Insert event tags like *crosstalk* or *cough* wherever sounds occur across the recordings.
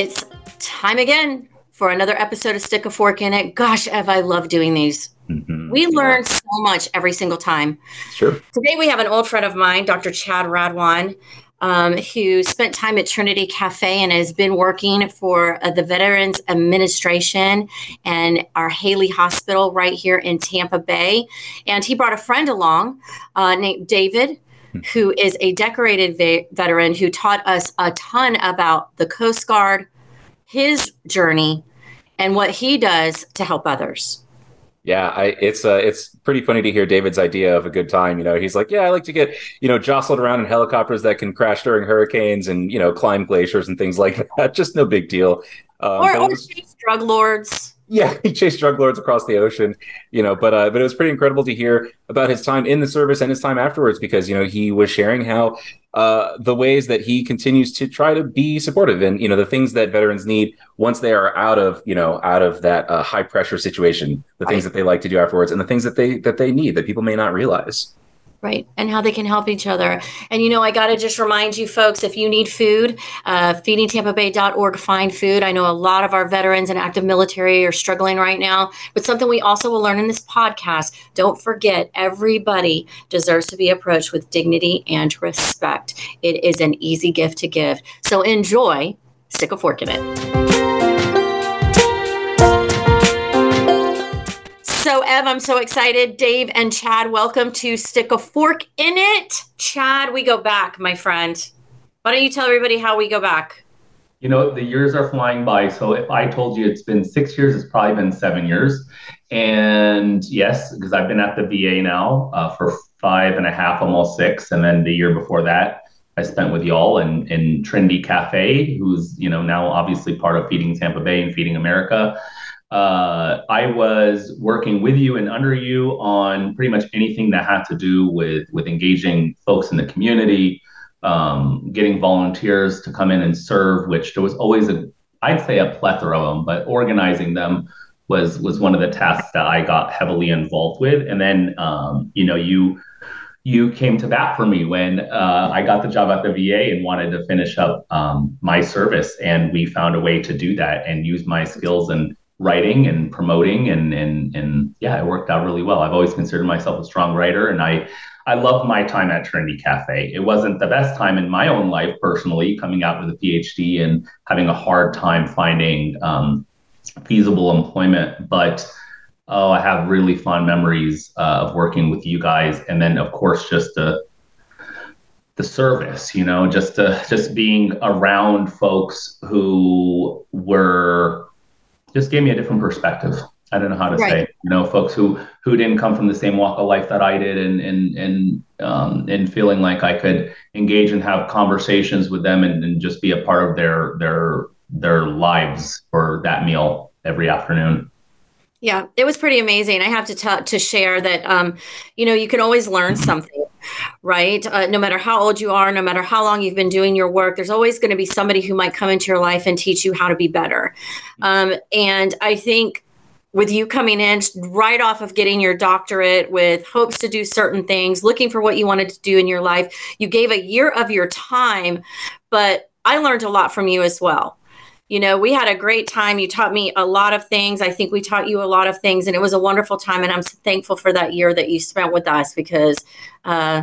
it's time again for another episode of Stick a Fork in It. Gosh, Ev, I love doing these. Mm-hmm. We learn so much every single time. Sure. Today we have an old friend of mine, Dr. Chad Radwan, um, who spent time at Trinity Cafe and has been working for uh, the Veterans Administration and our Haley Hospital right here in Tampa Bay. And he brought a friend along uh, named David *laughs* who is a decorated ve- veteran who taught us a ton about the Coast Guard, his journey, and what he does to help others. Yeah, I, it's uh, it's pretty funny to hear David's idea of a good time. You know, he's like, yeah, I like to get you know jostled around in helicopters that can crash during hurricanes and you know climb glaciers and things like *laughs* that. Just no big deal. Um, or, or was, drug lords yeah, *laughs* he chased drug lords across the ocean, you know, but uh, but it was pretty incredible to hear about his time in the service and his time afterwards because you know he was sharing how uh, the ways that he continues to try to be supportive and you know the things that veterans need once they are out of you know out of that uh, high pressure situation, the things that they like to do afterwards, and the things that they that they need that people may not realize right and how they can help each other. And you know i got to just remind you folks if you need food uh, feedingtampabay.org find food. I know a lot of our veterans and active military are struggling right now but something we also will learn in this podcast. Don't forget everybody deserves to be approached with dignity and respect. It is an easy gift to give. So enjoy stick a fork in it So, Ev, I'm so excited. Dave and Chad, welcome to Stick a Fork in It. Chad, we go back, my friend. Why don't you tell everybody how we go back? You know, the years are flying by. So, if I told you it's been six years, it's probably been seven years. And yes, because I've been at the VA now uh, for five and a half, almost six. And then the year before that, I spent with y'all in, in Trinity Cafe, who's, you know, now obviously part of Feeding Tampa Bay and Feeding America uh, I was working with you and under you on pretty much anything that had to do with with engaging folks in the community, um, getting volunteers to come in and serve. Which there was always a, I'd say a plethora of them, but organizing them was was one of the tasks that I got heavily involved with. And then, um, you know, you you came to bat for me when uh, I got the job at the VA and wanted to finish up um, my service, and we found a way to do that and use my skills and writing and promoting and and and yeah, it worked out really well. I've always considered myself a strong writer and I I loved my time at Trinity Cafe. It wasn't the best time in my own life personally, coming out with a PhD and having a hard time finding um, feasible employment, but oh, I have really fond memories uh, of working with you guys, and then of course just the the service, you know, just to, just being around folks who were just gave me a different perspective. I don't know how to right. say, it. you know, folks who who didn't come from the same walk of life that I did, and and and um, and feeling like I could engage and have conversations with them, and, and just be a part of their their their lives for that meal every afternoon. Yeah, it was pretty amazing. I have to t- to share that, um, you know, you can always learn something, right? Uh, no matter how old you are, no matter how long you've been doing your work, there's always going to be somebody who might come into your life and teach you how to be better. Um, and I think with you coming in right off of getting your doctorate with hopes to do certain things, looking for what you wanted to do in your life, you gave a year of your time, but I learned a lot from you as well you know, we had a great time. You taught me a lot of things. I think we taught you a lot of things, and it was a wonderful time. And I'm thankful for that year that you spent with us because uh,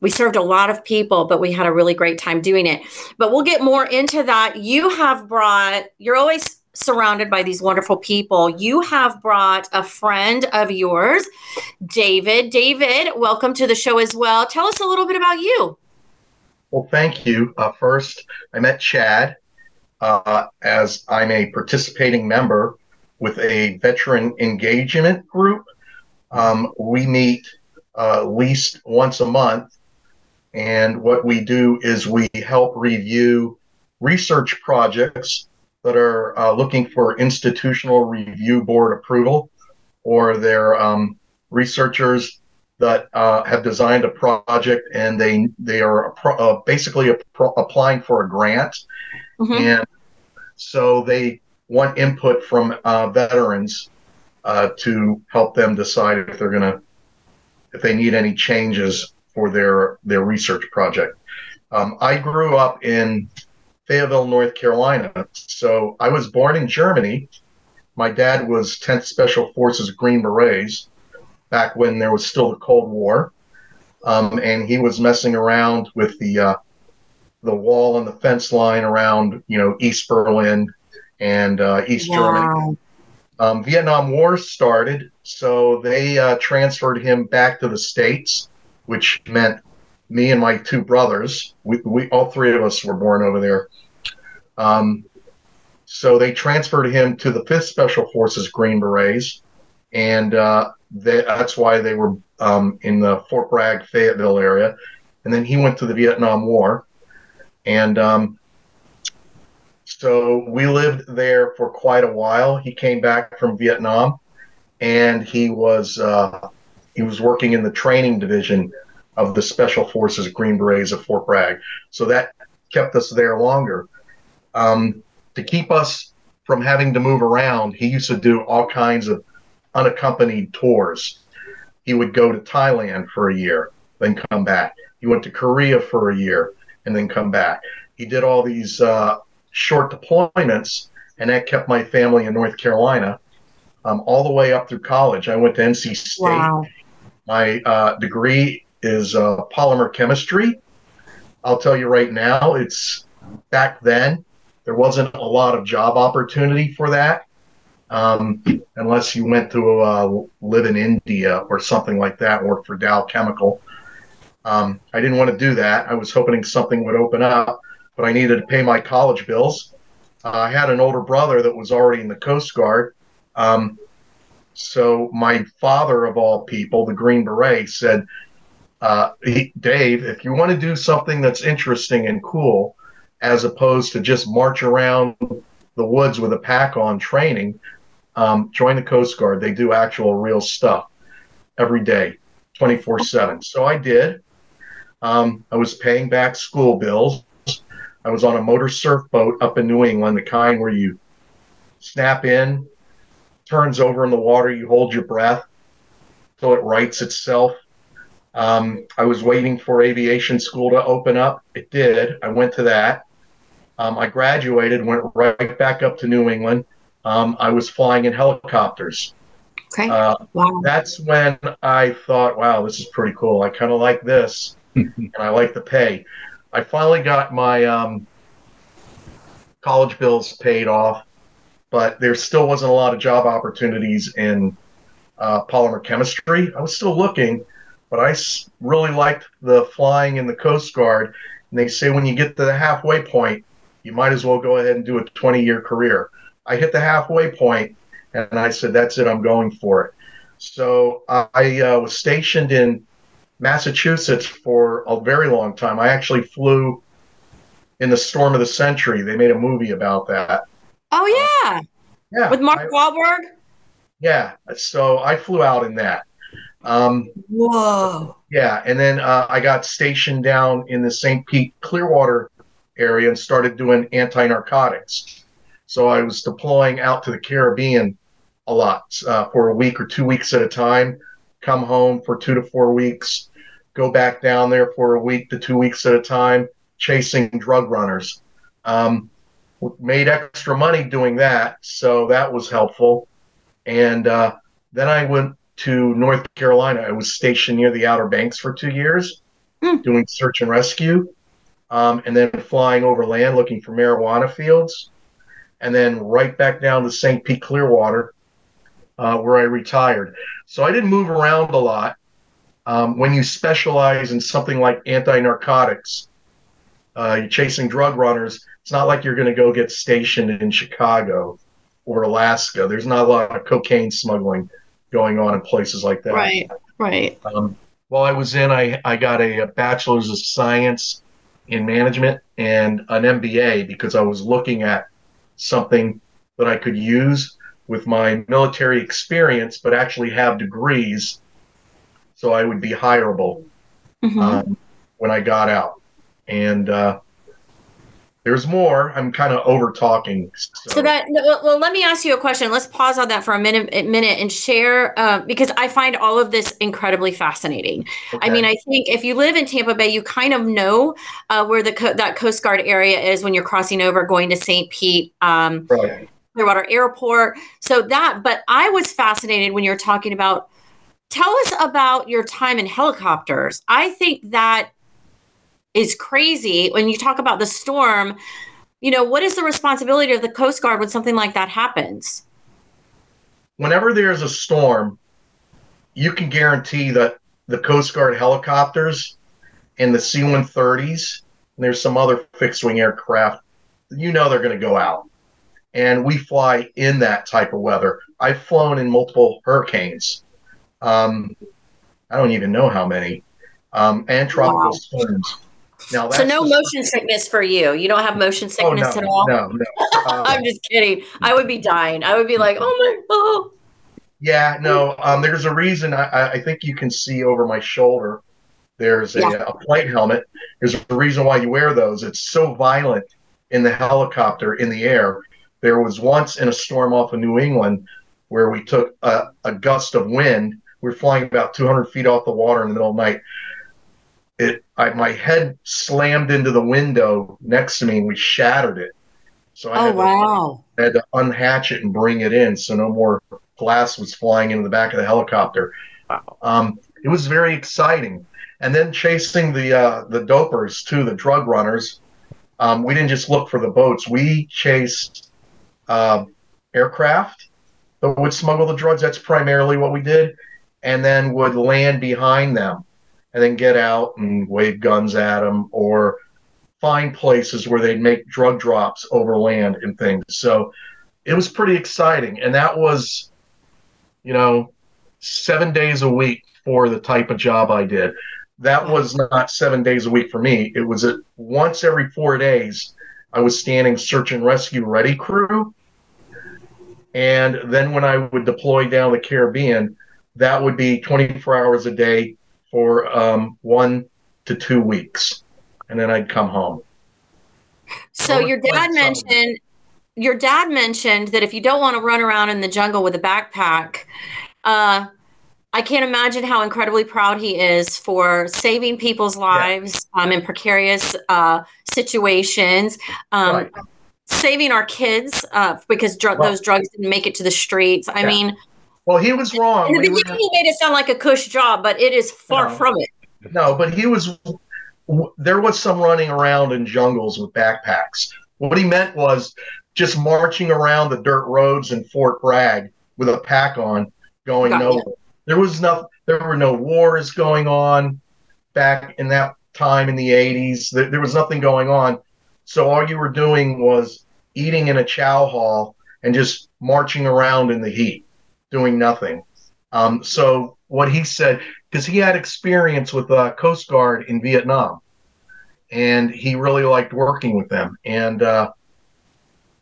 we served a lot of people, but we had a really great time doing it. But we'll get more into that. You have brought, you're always surrounded by these wonderful people. You have brought a friend of yours, David. David, welcome to the show as well. Tell us a little bit about you. Well, thank you. Uh, first, I met Chad uh, as I'm a participating member with a veteran engagement group. Um, we meet uh, at least once a month, and what we do is we help review research projects that are uh, looking for institutional review board approval, or they're um, researchers that uh, have designed a project and they they are pro- uh, basically pro- applying for a grant, mm-hmm. and so they want input from uh, veterans uh, to help them decide if they're going to, if they need any changes for their their research project. Um, I grew up in Fayetteville, North Carolina. So I was born in Germany. My dad was 10th Special Forces Green Berets back when there was still the Cold War. Um, and he was messing around with the uh, the wall and the fence line around, you know, East Berlin and uh, East wow. Germany. Um, Vietnam War started, so they uh, transferred him back to the states, which meant me and my two brothers. We, we all three of us were born over there. Um, so they transferred him to the Fifth Special Forces Green Berets, and uh, they, that's why they were um, in the Fort Bragg, Fayetteville area. And then he went to the Vietnam War, and um, so we lived there for quite a while. He came back from Vietnam, and he was uh, he was working in the training division of the Special Forces Green Berets of Fort Bragg. So that kept us there longer. Um, to keep us from having to move around, he used to do all kinds of unaccompanied tours. He would go to Thailand for a year, then come back. He went to Korea for a year and then come back. He did all these uh, short deployments, and that kept my family in North Carolina um, all the way up through college. I went to NC State. Wow. My uh, degree is uh, polymer chemistry. I'll tell you right now, it's back then there wasn't a lot of job opportunity for that um, unless you went to uh, live in India or something like that, work for Dow Chemical. Um, I didn't want to do that. I was hoping something would open up, but I needed to pay my college bills. Uh, I had an older brother that was already in the Coast Guard. Um, so my father, of all people, the Green Beret, said, uh, he, Dave, if you want to do something that's interesting and cool, as opposed to just march around the woods with a pack on training, um, join the Coast Guard. They do actual real stuff every day, 24 7. So I did. Um, I was paying back school bills. I was on a motor surf boat up in New England, the kind where you snap in, turns over in the water, you hold your breath so it rights itself. Um, I was waiting for aviation school to open up. It did. I went to that. Um, I graduated, went right back up to New England. Um, I was flying in helicopters. Okay. Uh, wow. That's when I thought, wow, this is pretty cool. I kind of like this, and I like the pay. I finally got my um, college bills paid off, but there still wasn't a lot of job opportunities in uh, polymer chemistry. I was still looking, but I really liked the flying in the Coast Guard. And they say when you get to the halfway point, you might as well go ahead and do a 20 year career. I hit the halfway point and I said, that's it, I'm going for it. So I uh, was stationed in Massachusetts for a very long time. I actually flew in the storm of the century. They made a movie about that. Oh, yeah. Yeah. With Mark I, Wahlberg? Yeah. So I flew out in that. Um, Whoa. Yeah. And then uh, I got stationed down in the St. Pete Clearwater area and started doing anti narcotics. So I was deploying out to the Caribbean a lot uh, for a week or two weeks at a time, come home for two to four weeks, go back down there for a week to two weeks at a time, chasing drug runners. Um, made extra money doing that, so that was helpful. And uh, then I went to North Carolina. I was stationed near the Outer Banks for two years, mm. doing search and rescue um, and then flying over land looking for marijuana fields, and then right back down to St. Pete Clearwater, uh, where I retired. So I didn't move around a lot. Um, when you specialize in something like anti narcotics, uh, you're chasing drug runners, it's not like you're going to go get stationed in Chicago or Alaska. There's not a lot of cocaine smuggling going on in places like that. Right, right. Um, while I was in, I, I got a, a bachelor's of science in management and an MBA because I was looking at something that I could use with my military experience, but actually have degrees, so I would be hireable mm-hmm. um, when I got out. And uh, there's more. I'm kind of over talking. So. so, that well, let me ask you a question. Let's pause on that for a minute, a minute, and share uh, because I find all of this incredibly fascinating. Okay. I mean, I think if you live in Tampa Bay, you kind of know uh, where the co- that Coast Guard area is when you're crossing over, going to St. Pete. Um, right. Clearwater Airport. So that, but I was fascinated when you're talking about. Tell us about your time in helicopters. I think that is crazy when you talk about the storm. You know what is the responsibility of the coast guard when something like that happens? Whenever there's a storm you can guarantee that the coast guard helicopters and the c-130s and there's some other fixed-wing aircraft you know they're going to go out. And we fly in that type of weather. I've flown in multiple hurricanes um, i don't even know how many um, and tropical wow. storms now, so no motion sickness for you. You don't have motion sickness oh, no, at all. No, no. Um, *laughs* I'm just kidding. I would be dying. I would be like, oh my, oh. Yeah, no. Um, there's a reason. I, I think you can see over my shoulder. There's a, yeah. a plate helmet. There's a reason why you wear those. It's so violent in the helicopter in the air. There was once in a storm off of New England where we took a, a gust of wind. We were flying about 200 feet off the water in the middle of the night it I, my head slammed into the window next to me and we shattered it. So I, oh, had, wow. to, I had to unhatch it and bring it in so no more glass was flying into the back of the helicopter. Wow. Um, it was very exciting. And then chasing the uh, the dopers too, the drug runners. Um, we didn't just look for the boats. We chased uh, aircraft that would smuggle the drugs. That's primarily what we did, and then would land behind them and then get out and wave guns at them or find places where they'd make drug drops over land and things. So it was pretty exciting. And that was, you know, seven days a week for the type of job I did. That was not seven days a week for me. It was a, once every four days, I was standing search and rescue ready crew. And then when I would deploy down the Caribbean, that would be 24 hours a day, for um, one to two weeks, and then I'd come home. So your dad mentioned your dad mentioned that if you don't want to run around in the jungle with a backpack, uh, I can't imagine how incredibly proud he is for saving people's lives yeah. um, in precarious uh, situations. Um, right. Saving our kids uh, because dr- well, those drugs didn't make it to the streets. I yeah. mean, well, he was wrong. In the beginning, he, he made it sound like a cush job, but it is far no, from it. No, but he was. There was some running around in jungles with backpacks. What he meant was just marching around the dirt roads in Fort Bragg with a pack on, going Got nowhere. You. There was no, there were no wars going on back in that time in the 80s. There, there was nothing going on. So all you were doing was eating in a chow hall and just marching around in the heat doing nothing. Um, so what he said, because he had experience with the uh, Coast Guard in Vietnam, and he really liked working with them, and uh,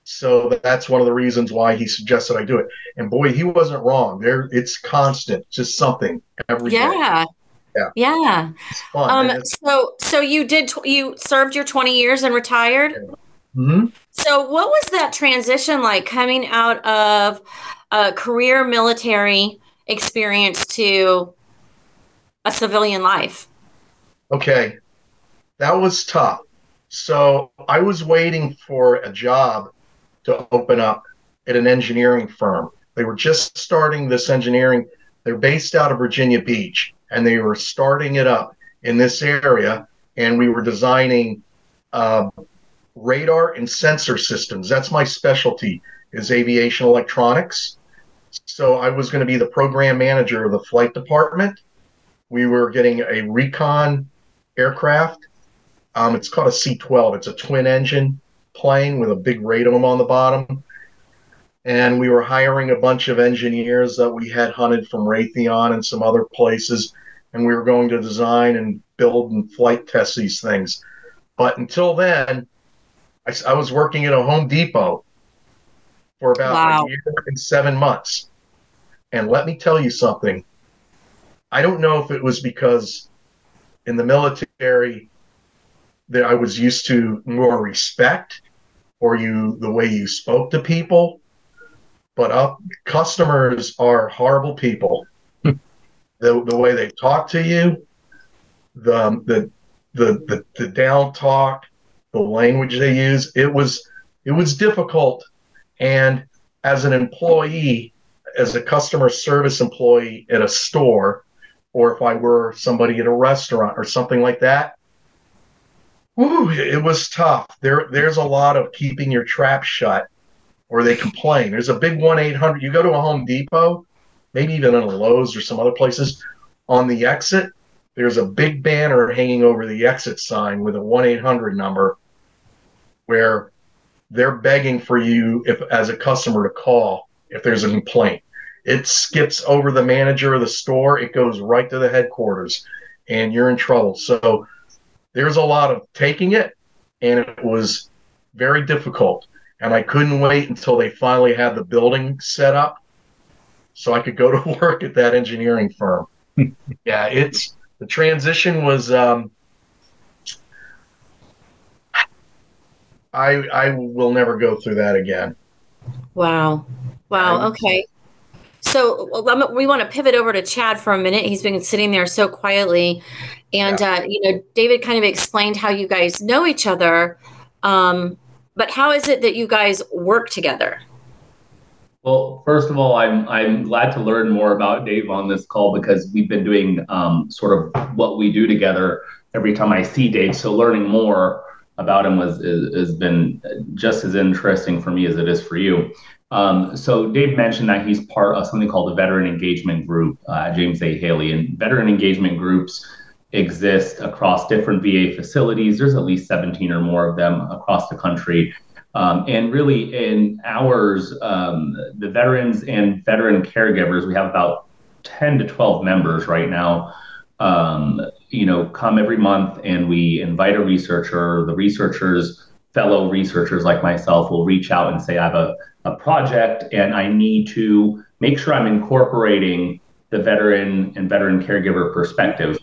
so that's one of the reasons why he suggested I do it. And boy, he wasn't wrong. There, it's constant, just something every yeah. Day. Yeah. Yeah. Um, so, so you did, tw- you served your 20 years and retired. Mm-hmm. So, what was that transition like coming out of a career military experience to a civilian life? Okay, that was tough. So I was waiting for a job to open up at an engineering firm. They were just starting this engineering. They're based out of Virginia Beach, and they were starting it up in this area. And we were designing uh, radar and sensor systems. That's my specialty is aviation electronics. So I was going to be the program manager of the flight department. We were getting a recon aircraft. Um, it's called a C 12. It's a twin engine plane with a big radome on the bottom. And we were hiring a bunch of engineers that we had hunted from Raytheon and some other places. And we were going to design and build and flight test these things. But until then, I, I was working at a Home Depot for about wow. a year and seven months. And let me tell you something. I don't know if it was because in the military that I was used to more respect or you the way you spoke to people. But up customers are horrible people. *laughs* the the way they talk to you, the the the the, the down talk, the language they use, it was it was difficult. And as an employee, as a customer service employee at a store, or if I were somebody at a restaurant or something like that, Ooh, it was tough. There, there's a lot of keeping your trap shut, or they complain. There's a big one eight hundred. You go to a Home Depot, maybe even in a Lowe's or some other places. On the exit, there's a big banner hanging over the exit sign with a one eight hundred number, where they're begging for you, if as a customer, to call if there's a complaint. It skips over the manager of the store. It goes right to the headquarters, and you're in trouble. So there's a lot of taking it, and it was very difficult. And I couldn't wait until they finally had the building set up so I could go to *laughs* work at that engineering firm. *laughs* yeah, it's the transition was. Um, I I will never go through that again. Wow. Wow. Okay. So we want to pivot over to Chad for a minute. He's been sitting there so quietly, and yeah. uh, you know, David kind of explained how you guys know each other. Um, but how is it that you guys work together? Well, first of all, I'm I'm glad to learn more about Dave on this call because we've been doing um, sort of what we do together every time I see Dave. So learning more about him was has been just as interesting for me as it is for you. Um, so Dave mentioned that he's part of something called the Veteran Engagement Group, uh, James A. Haley, and veteran engagement groups exist across different VA facilities. There's at least 17 or more of them across the country. Um, and really, in ours, um, the veterans and veteran caregivers, we have about 10 to 12 members right now. Um, you know, come every month and we invite a researcher. The researchers, fellow researchers like myself, will reach out and say, I have a a project and I need to make sure I'm incorporating the veteran and veteran caregiver perspective.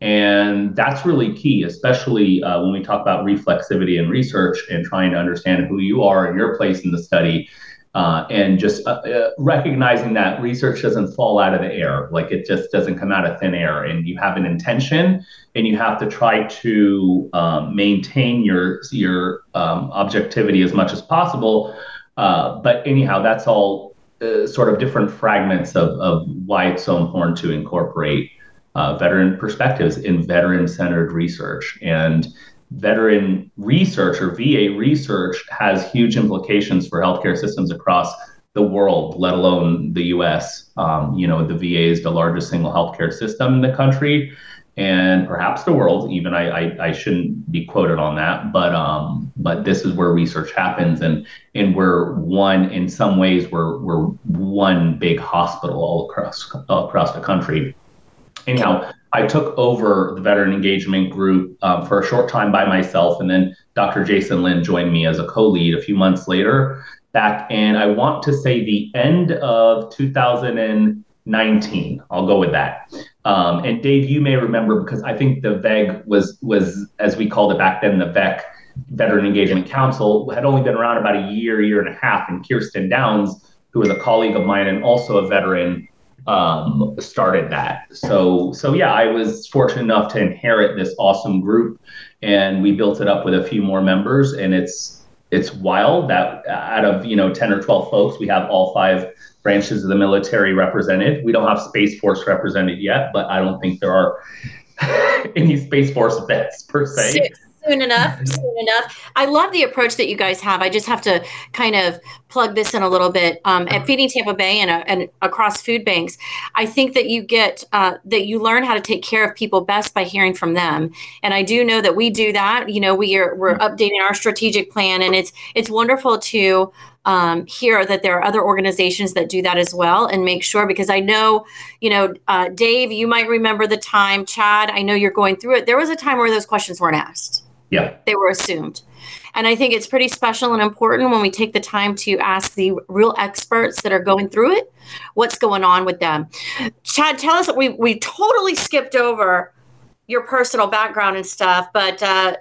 And that's really key, especially uh, when we talk about reflexivity and research and trying to understand who you are and your place in the study. Uh, and just uh, uh recognizing that research doesn't fall out of the air, like it just doesn't come out of thin air. And you have an intention, and you have to try to um, maintain your your um, objectivity as much as possible uh, but anyhow, that's all uh, sort of different fragments of, of why it's so important to incorporate uh, veteran perspectives in veteran centered research. And veteran research or VA research has huge implications for healthcare systems across the world, let alone the US. Um, you know, the VA is the largest single healthcare system in the country and perhaps the world even I, I, I shouldn't be quoted on that but um but this is where research happens and and we're one in some ways we're we're one big hospital all across all across the country anyhow i took over the veteran engagement group um, for a short time by myself and then dr jason lin joined me as a co-lead a few months later back in i want to say the end of 2019 i'll go with that. Um, and Dave, you may remember because I think the VEG was was as we called it back then, the VEC Veteran Engagement Council had only been around about a year, year and a half, and Kirsten Downs, who was a colleague of mine and also a veteran, um, started that. So so yeah, I was fortunate enough to inherit this awesome group, and we built it up with a few more members, and it's it's wild that out of you know 10 or 12 folks we have all five branches of the military represented. We don't have Space Force represented yet, but I don't think there are *laughs* any Space Force vets per se. Soon enough, soon enough. I love the approach that you guys have. I just have to kind of plug this in a little bit. Um, at Feeding Tampa Bay and, uh, and across food banks, I think that you get uh, that you learn how to take care of people best by hearing from them. And I do know that we do that. You know, we are we're updating our strategic plan, and it's it's wonderful to um, hear that there are other organizations that do that as well and make sure because I know, you know, uh, Dave, you might remember the time, Chad, I know you're going through it. There was a time where those questions weren't asked. Yeah. They were assumed. And I think it's pretty special and important when we take the time to ask the real experts that are going through it what's going on with them. Chad, tell us we we totally skipped over your personal background and stuff, but uh,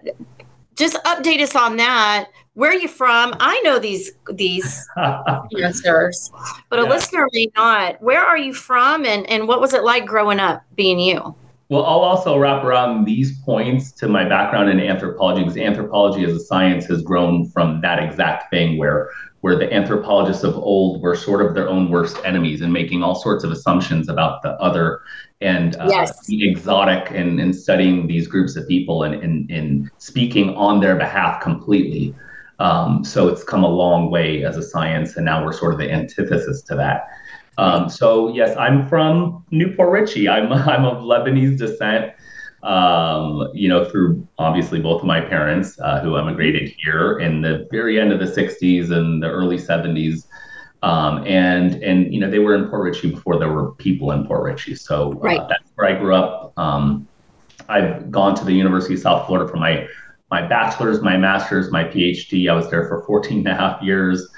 just update us on that. Where are you from? I know these these *laughs* answers, but a Yeah. listener may not. Where are you from, and and what was it like growing up being you? Well, I'll also wrap around these points to my background in anthropology, because anthropology as a science has grown from that exact thing where where the anthropologists of old were sort of their own worst enemies and making all sorts of assumptions about the other and uh, Yes. being exotic and, and studying these groups of people and, and, and speaking on their behalf completely. Um, so it's come a long way as a science, and now we're sort of the antithesis to that. Um, so yes, I'm from New Port Richey. I'm *laughs* I'm of Lebanese descent. Um, you know, through obviously both of my parents uh, who emigrated here in the very end of the '60s and the early '70s. Um, and and you know they were in Port Richey before there were people in Port Richey. So uh, Right. that's where I grew up. Um, I've gone to the University of South Florida for my my bachelor's, my master's, my PhD. I was there for 14 and a half years.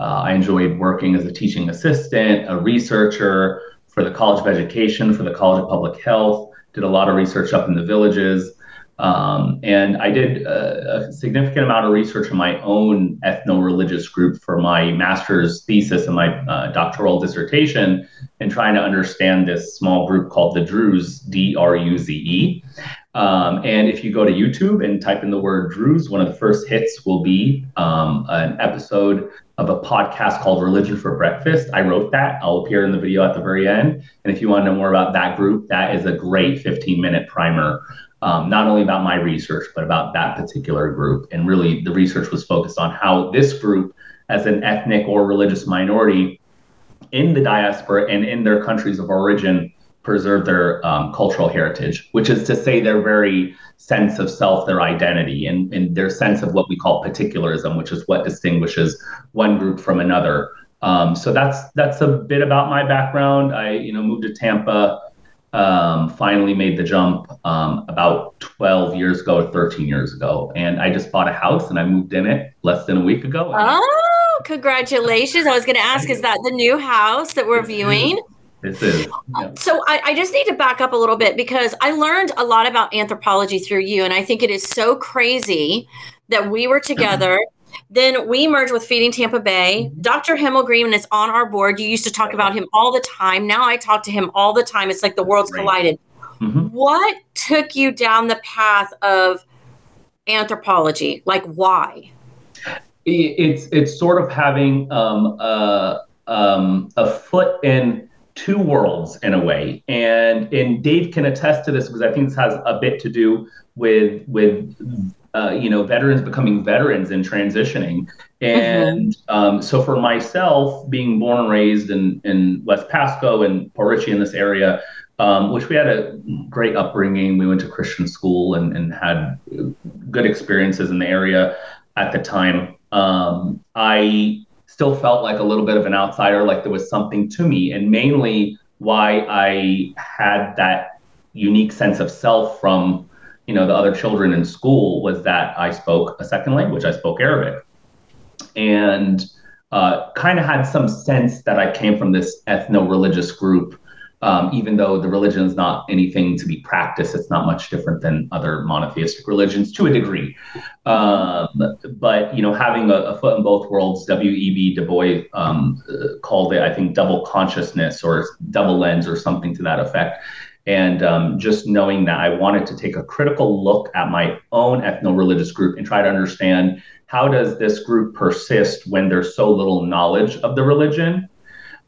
Uh, I enjoyed working as a teaching assistant, a researcher for the College of Education, for the College of Public Health, did a lot of research up in the villages. Um, and I did a, a significant amount of research in my own ethno religious group for my master's thesis and my uh, doctoral dissertation, and trying to understand this small group called the Druze, D R U Z E. Um, and if you go to YouTube and type in the word Druze, one of the first hits will be um, an episode of a podcast called Religion for Breakfast. I wrote that. I'll appear in the video at the very end. And if you want to know more about that group, that is a great 15 minute primer, um, not only about my research, but about that particular group. And really, the research was focused on how this group, as an ethnic or religious minority in the diaspora and in their countries of origin, preserve their um, cultural heritage, which is to say their very sense of self, their identity, and, and their sense of what we call particularism, which is what distinguishes one group from another. Um, so that's that's a bit about my background. I you know moved to Tampa, um, finally made the jump um, about 12 years ago or 13 years ago, and I just bought a house and I moved in it less than a week ago. Oh, congratulations! I was going to ask, is that the new house that we're viewing? This is yeah. So I, I just need to back up a little bit because I learned a lot about anthropology through you, and I think it is so crazy that we were together. *clears throat* Then we merged with Feeding Tampa Bay. Dr. Himmelgreen is on our board. You used to talk about him all the time. Now I talk to him all the time. It's like the worlds collided. Mhm. What took you down the path of anthropology? Like, why? it's it's sort of having um, a, um, a foot in two worlds in a way, and and Dave can attest to this because I think this has a bit to do with with uh, you know veterans becoming veterans and transitioning, and um, so for myself, being born and raised in in West Pasco and Port in this area. Um, which we had a great upbringing. We went to Christian school and, and had good experiences in the area at the time. Um, I still felt like a little bit of an outsider, like there was something to me, and mainly why I had that unique sense of self from you know the other children in school was that I spoke a second language. I spoke Arabic, and uh, kind of had some sense that I came from this ethno-religious group. Um, even though the religion is not anything to be practiced, it's not much different than other monotheistic religions to a degree. Um, but you know, having a, a foot in both worlds, W.E.B. Du Bois um, uh, called it, I think, double consciousness or double lens or something to that effect. And um, just knowing that I wanted to take a critical look at my own ethno-religious group and try to understand how does this group persist when there's so little knowledge of the religion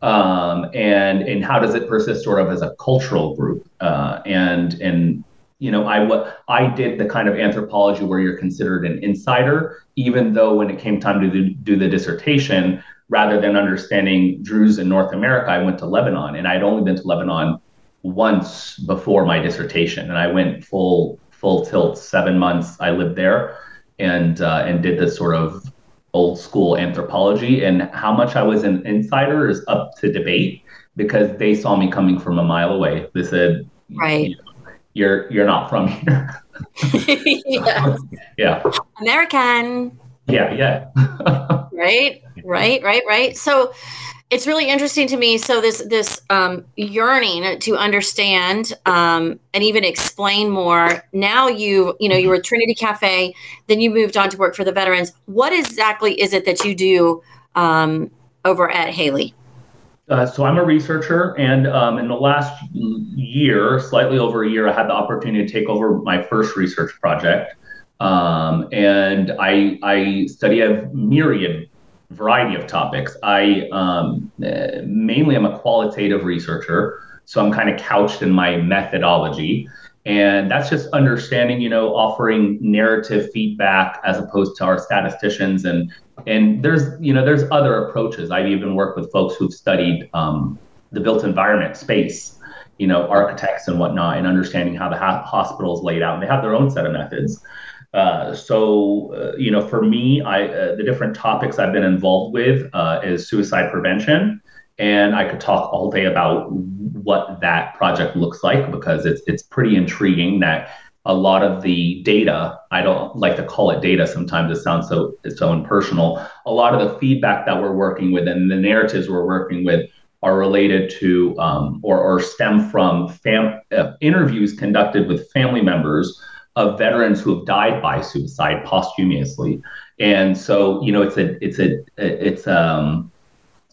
um, and and how does it persist sort of as a cultural group? Uh, and and you know I what I did the kind of anthropology where you're considered an insider even though when it came time to do, do the dissertation rather than understanding Druze in North America I went to Lebanon. And I'd only been to Lebanon once before my dissertation. And I went full full tilt seven months I lived there and uh, and did this sort of old school anthropology and how much I was an insider is up to debate because they saw me coming from a mile away. They said, Right. "You're you're not from here." *laughs* yeah. yeah, American. yeah, yeah. *laughs* right right right right so it's really interesting to me. So this this um, yearning to understand um, and even explain more. Now you you know you were Trinity Cafe, then you moved on to work for the veterans. What exactly is it that you do um, over at Haley? Uh, so I'm a researcher, and um, in the last year, slightly over a year, I had the opportunity to take over my first research project, um, and I I study a myriad variety of topics. I um, uh, mainly am a qualitative researcher, so I'm kind of couched in my methodology. And that's just understanding, you know, offering narrative feedback as opposed to our statisticians. And and there's, you know, there's other approaches. I've even worked with folks who've studied um, the built environment space, you know, architects and whatnot, and understanding how the ha- hospital is laid out. And they have their own set of methods. Uh, so, uh, you know, for me, I uh, the different topics I've been involved with uh, is suicide prevention, and I could talk all day about what that project looks like because it's it's pretty intriguing that a lot of the data I don't like to call it data sometimes it sounds so so impersonal. A lot of the feedback that we're working with and the narratives we're working with are related to um, or, or stem from fam- uh, interviews conducted with family members of veterans who have died by suicide posthumously. And so, you know, it's a it's a it's um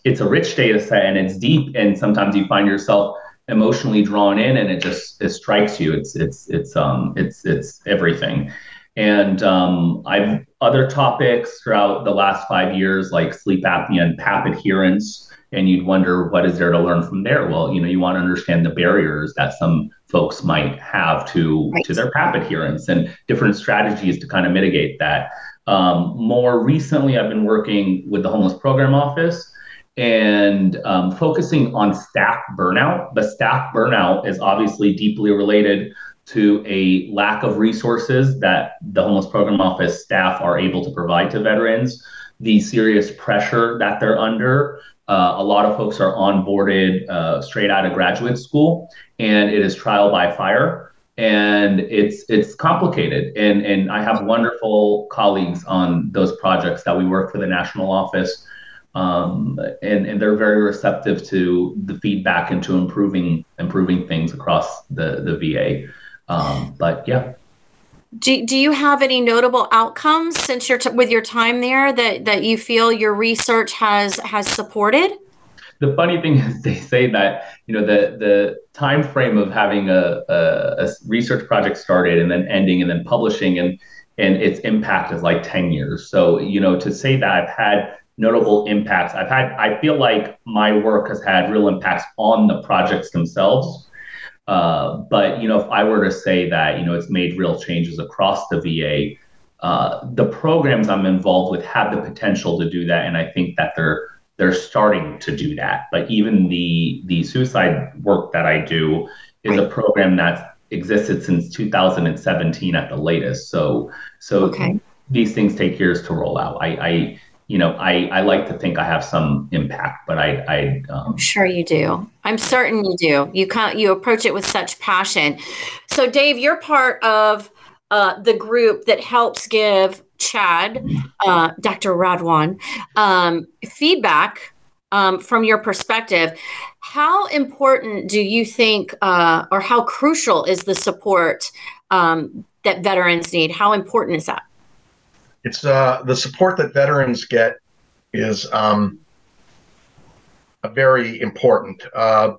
it's a rich data set and it's deep and sometimes you find yourself emotionally drawn in and it just it strikes you. It's it's it's um it's it's everything. And um, I've other topics throughout the last five years, like sleep apnea and PAP adherence. And you'd wonder what is there to learn from there? Well, you know, you want to understand the barriers that some folks might have to right. to their PAP adherence and different strategies to kind of mitigate that. Um, more recently, I've been working with the homeless program office and um, focusing on staff burnout. The staff burnout is obviously deeply related to a lack of resources that the homeless program office staff are able to provide to veterans, the serious pressure that they're under, uh, a lot of folks are onboarded uh, straight out of graduate school, and it is trial by fire, and it's it's complicated. And and I have wonderful colleagues on those projects that we work for the national office, um, and and they're very receptive to the feedback and to improving improving things across the the VA. Um, but yeah. Do, do you have any notable outcomes since you're t- with your time there that, that you feel your research has has supported? The funny thing is, *laughs* they say that you know the the time frame of having a, a, a research project started and then ending and then publishing and and its impact is like 10 years. So you know to say that I've had notable impacts, I've had I feel like my work has had real impacts on the projects themselves uh, but you know, if I were to say that you know it's made real changes across the VA, uh, the programs I'm involved with have the potential to do that, and I think that they're they're starting to do that. But even the the suicide work that I do is a program that's existed since 2017 at the latest. So so okay. these things take years to roll out. I, I you know, I, I like to think I have some impact, but I, I um, I'm sure you do. I'm certain you do. You can you approach it with such passion. So, Dave, you're part of uh, the group that helps give Chad, uh, Dr. Radwan, um, feedback um, from your perspective. How important do you think, uh, or how crucial is the support um, that veterans need? How important is that? It's uh, the support that veterans get is um, very important. Uh,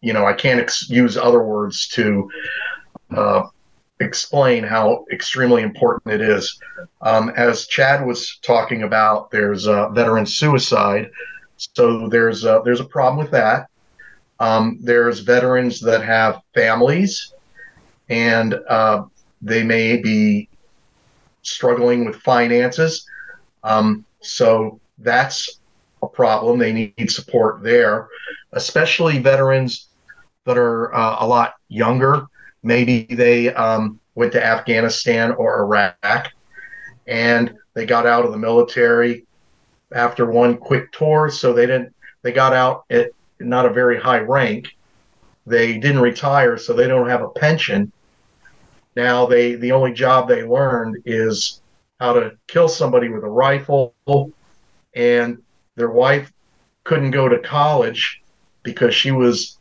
you know, I can't ex- use other words to uh, explain how extremely important it is. Um, as Chad was talking about, there's uh, veteran suicide, so there's there's a problem with that. Um, there's veterans that have families, and uh, they may be struggling with finances. Um, so that's a problem. They need support there, especially veterans that are uh, a lot younger. Maybe they um, went to Afghanistan or Iraq and they got out of the military after one quick tour. So they didn't, they got out at not a very high rank. They didn't retire, so they don't have a pension now they the only job they learned is how to kill somebody with a rifle, and their wife couldn't go to college because she was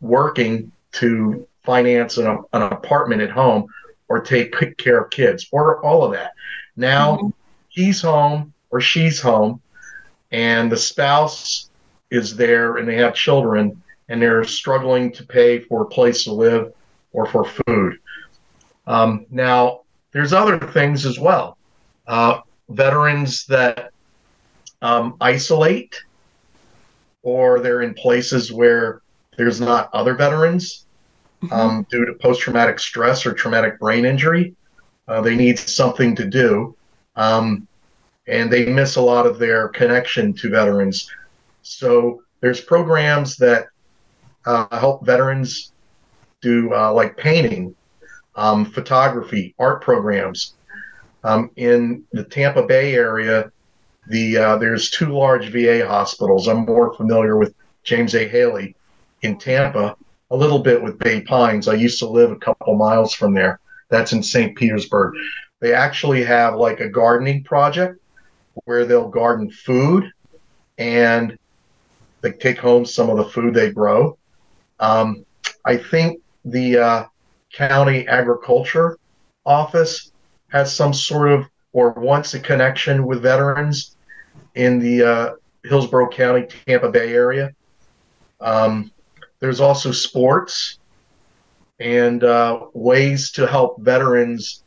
working to finance an, an apartment at home or take care of kids or all of that. Now mm-hmm. he's home or she's home and the spouse is there and they have children and they're struggling to pay for a place to live or for food. Um, now, there's other things as well. Uh, veterans that um, isolate or they're in places where there's not other veterans mm-hmm. um, due to post traumatic stress or traumatic brain injury. Uh, they need something to do. Um, and they miss a lot of their connection to veterans. So there's programs that uh, help veterans do uh, like painting, um, photography, art programs. Um, in the Tampa Bay area, the uh, there's two large VA hospitals. I'm more familiar with James A. Haley in Tampa, a little bit with Bay Pines. I used to live a couple miles from there. That's in St. Petersburg. They actually have like a gardening project where they'll garden food and they take home some of the food they grow. Um, I think the uh, county agriculture office has some sort of or wants a connection with veterans in the uh, Hillsborough County, Tampa Bay area. Um, there's also sports and uh, ways to help veterans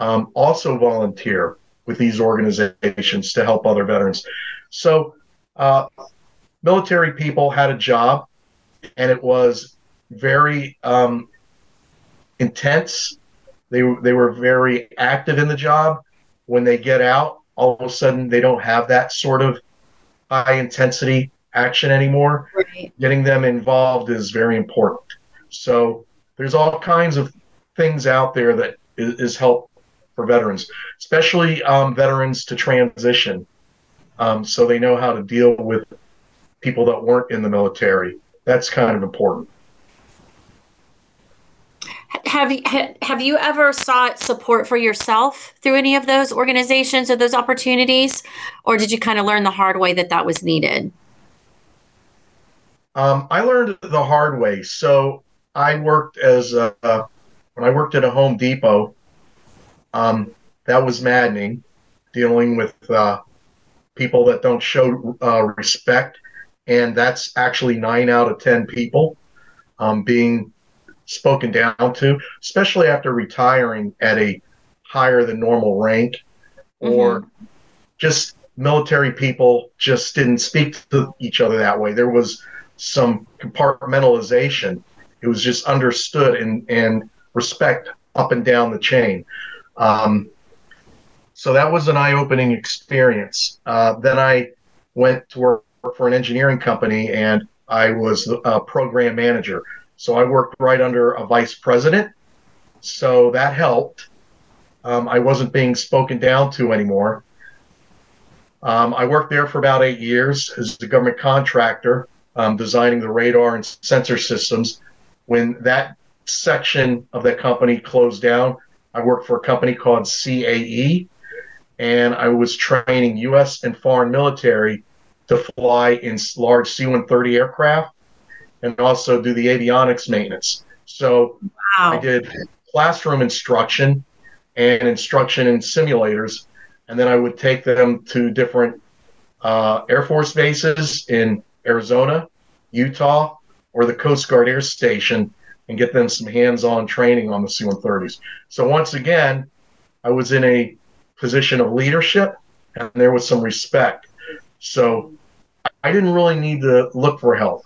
um, also volunteer with these organizations to help other veterans. So, uh, military people had a job, and it was very um, intense. They they were very active in the job. When they get out, all of a sudden they don't have that sort of high intensity action anymore. Right. Getting them involved is very important. So there's all kinds of things out there that is, is help for veterans, especially um, veterans to transition, um, so they know how to deal with people that weren't in the military. That's kind of important. Have you have you ever sought support for yourself through any of those organizations or those opportunities, or did you kind of learn the hard way that that was needed? Um, I learned the hard way. So I worked as a, when I worked at a Home Depot. Um, that was maddening, dealing with uh, people that don't show uh, respect, and that's actually nine out of ten people um, being spoken down to, especially after retiring at a higher than normal rank, or mm-hmm. just military people just didn't speak to each other that way. There was some compartmentalization. It was just understood and, and respect up and down the chain. Um, so that was an eye opening experience. Uh, then I went to work for an engineering company and I was a program manager. So I worked right under a vice president. So that helped. Um, I wasn't being spoken down to anymore. Um, I worked there for about eight years as a government contractor, um, designing the radar and sensor systems. When that section of that company closed down, I worked for a company called CAE, and I was training U.S. and foreign military to fly in large C-130 aircraft and also do the avionics maintenance. So wow. I did classroom instruction and instruction in simulators, and then I would take them to different uh, Air Force bases in Arizona, Utah, or the Coast Guard Air Station and get them some hands-on training on the C-130s. So once again, I was in a position of leadership, and there was some respect. So I didn't really need to look for help.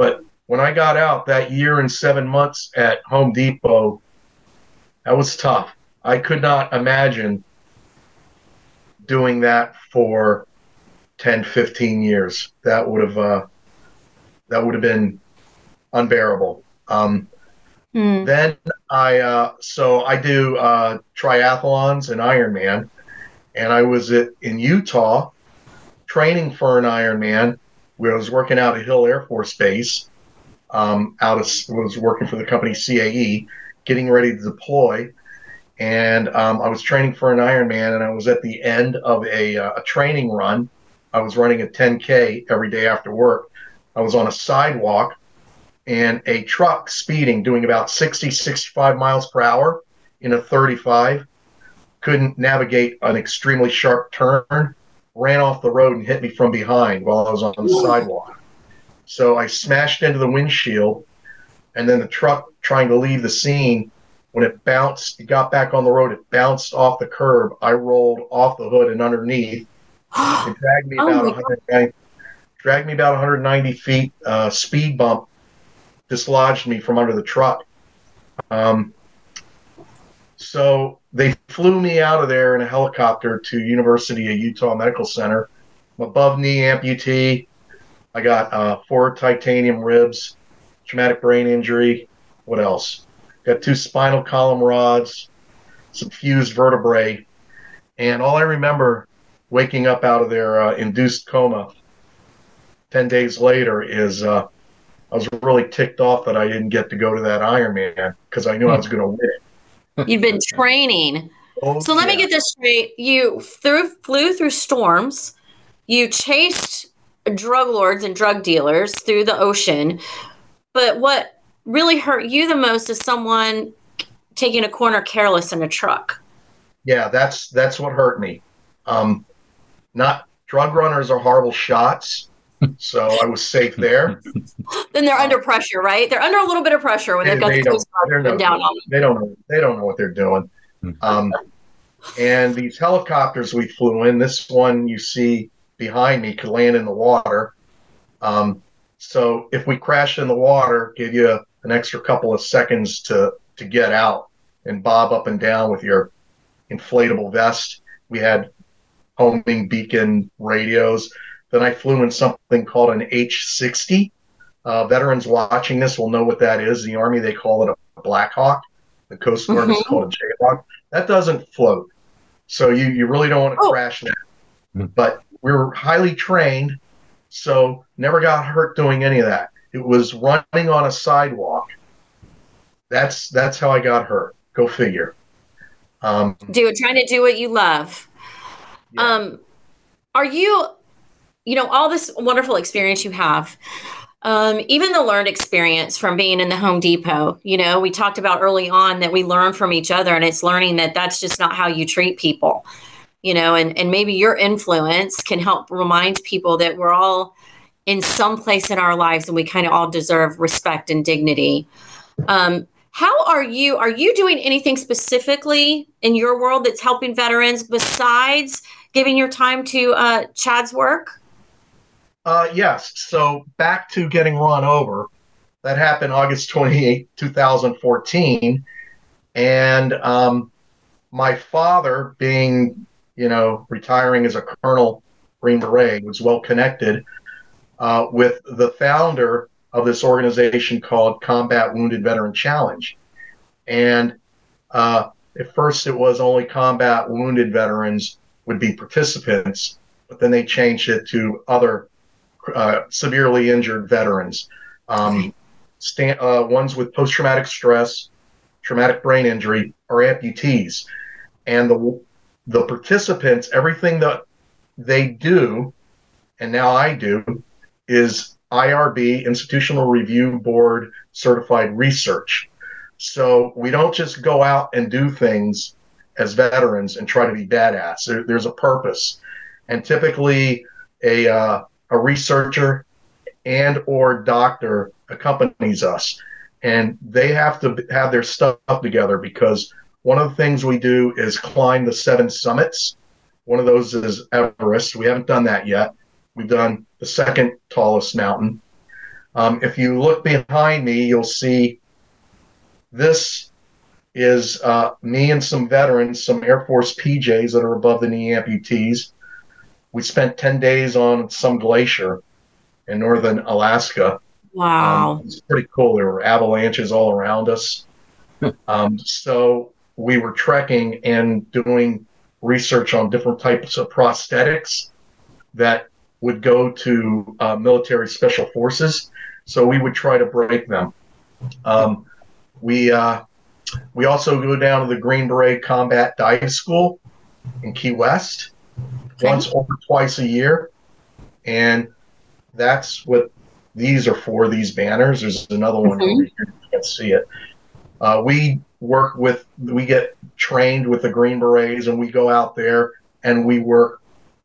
But when I got out that year and seven months at Home Depot, that was tough. I could not imagine doing that for 10, 15 years. That would have uh, that would have been unbearable. Um, mm. Then I uh, so I do uh, triathlons and Ironman, and I was at, in Utah training for an Ironman. I was working out at Hill Air Force Base. Um, out of was working for the company CAE, getting ready to deploy, and um, I was training for an Ironman, and I was at the end of a, uh, a training run, I was running a 10K every day after work. I was on a sidewalk and a truck speeding, doing about 60, 65 miles per hour in a 35, couldn't navigate an extremely sharp turn, ran off the road and hit me from behind while I was on the sidewalk. So I smashed into the windshield, and then the truck trying to leave the scene. When it bounced, it got back on the road. It bounced off the curb. I rolled off the hood and underneath. *gasps* It dragged me Oh about my 190, dragged me about 190 feet. Uh, speed bump dislodged me from under the truck. Um, so they flew me out of there in a helicopter to University of Utah Medical Center. I'm above knee amputee. I got uh, four titanium ribs, traumatic brain injury. What else? Got two spinal column rods, some fused vertebrae, and all I remember waking up out of their uh, induced coma 10 days later is uh, I was really ticked off that I didn't get to go to that Ironman because I knew I was going to win it. You've been training. Oh, So let me get this straight. You through, flew through storms. You chased drug lords and drug dealers through the ocean. But what really hurt you the most is someone taking a corner careless in a truck. Yeah, that's that's what hurt me. Um, not drug runners are horrible shots, so I was safe there. *laughs* Then they're under pressure, right? They're under a little bit of pressure when They, they've got they the don't, Coast Guard they're no down on them. they don't know they don't know what they're doing. Um, and these helicopters we flew in, this one you see behind me could land in the water. Um, so if we crashed in the water, give you an extra couple of seconds to to get out and bob up and down with your inflatable vest. We had homing beacon radios. Then I flew in something called an H60. Uh, veterans watching this will know what that is. The Army they call it a Black Hawk. The Coast Guard is Mhm. called a Jayhawk. That doesn't float, so you you really don't want to Oh. crash that. Mm. But we were highly trained, so never got hurt doing any of that. It was running on a sidewalk. That's that's how I got hurt. Go figure. Um, Do it, trying to do what you love. yeah. Um, are you, you know, all this wonderful experience you have, um, even the learned experience from being in the Home Depot, you know, we talked about early on that we learn from each other and it's learning that that's just not how you treat people, you know, and, and maybe your influence can help remind people that we're all in some place in our lives and we kind of all deserve respect and dignity. Um, how are you? Are you doing anything specifically in your world that's helping veterans besides giving your time to uh, Chad's work? Uh, yes. So back to getting run over. That happened August 28, 2014. And um, my father, being, you know, retiring as a colonel, Green Beret, was well connected uh, with the founder of this organization called Combat Wounded Veteran Challenge. And uh, at first, it was only combat wounded veterans would be participants, but then they changed it to other uh, severely injured veterans, um, sta- uh, ones with post traumatic stress, traumatic brain injury, or amputees. And the, the participants, everything that they do, and now I do, is IRB, Institutional Review Board certified research. So we don't just go out and do things as veterans and try to be badass. There, there's a purpose. And typically, a, uh, a researcher and or doctor accompanies us. And they have to have their stuff together because one of the things we do is climb the seven summits. One of those is everest. We haven't done that yet. We've done the second tallest mountain. Um, if you look behind me you'll see this is uh, me and some veterans some air force pjs that are above the knee amputees we spent 10 days on some glacier in northern Alaska. Wow. Um, it's pretty cool. There were avalanches all around us. *laughs* um, so we were trekking and doing research on different types of prosthetics that would go to uh, military special forces. So we would try to break them. Um, we uh, we also go down to the Green Beret Combat Dive School in Key West Okay. once or twice a year. And that's what these are for, these banners. There's another one Mhm. over here. You can't see it. Uh, we work with, we get trained with the Green Berets and we go out there and we work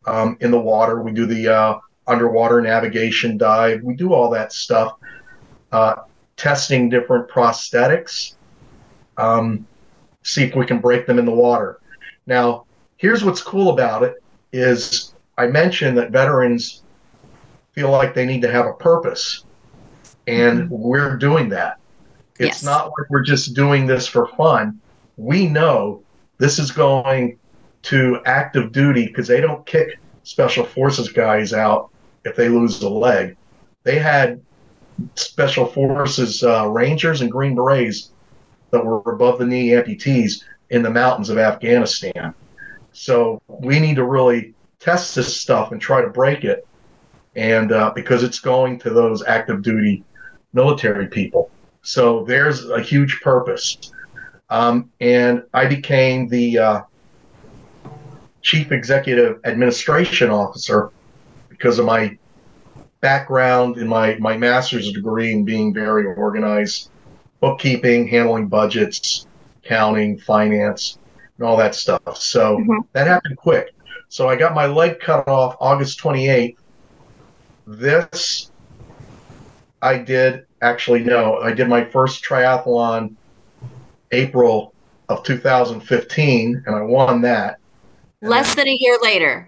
um, in the water. We do the uh, underwater navigation dive. We do all that stuff, uh, testing different prosthetics, um, see if we can break them in the water. Now, here's what's cool about it is I mentioned that veterans feel like they need to have a purpose, and we're doing that. It's Yes. not like we're just doing this for fun. We know this is going to active duty because they don't kick special forces guys out if they lose a leg. They had special forces uh, rangers and green berets that were above the knee amputees in the mountains of Afghanistan. So we need to really test this stuff and try to break it, and uh, because it's going to those active duty military people. So there's a huge purpose. Um, and I became the uh, chief executive administration officer because of my background in my, my master's degree in being very organized, bookkeeping, handling budgets, accounting, finance, and all that stuff. So Mhm. that happened quick. So I got my leg cut off August 28th. This I did actually no, I did my first triathlon April of 2015 and I won that. Less than a year later.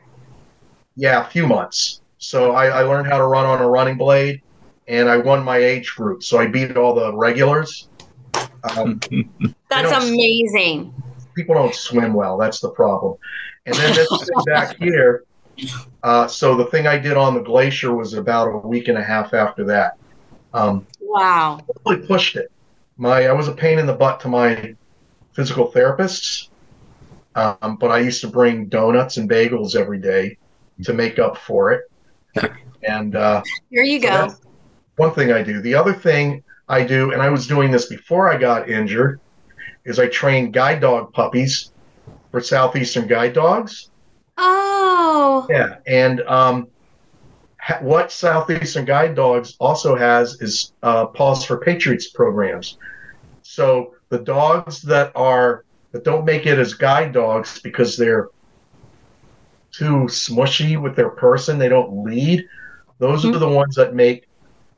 Yeah, a few months. So I, I learned how to run on a running blade and I won my age group. So I beat all the regulars. Um, *laughs* That's don't- amazing. People don't swim well. That's the problem. And then this thing *laughs* back here. Uh, so the thing I did on the glacier was about a week and a half after that. Um, Wow. really pushed it. My I was a pain in the butt to my physical therapists, um, but I used to bring donuts and bagels every day to make up for it. And uh, Here you so go. one thing I do. The other thing I do, and I was doing this before I got injured, is I train guide dog puppies for southeastern guide dogs. Oh. Yeah, and um, ha- what Southeastern Guide Dogs also has is uh, Paws for Patriots programs. So the dogs that are that don't make it as guide dogs because they're too smushy with their person, they don't lead. Those Mhm. are the ones that make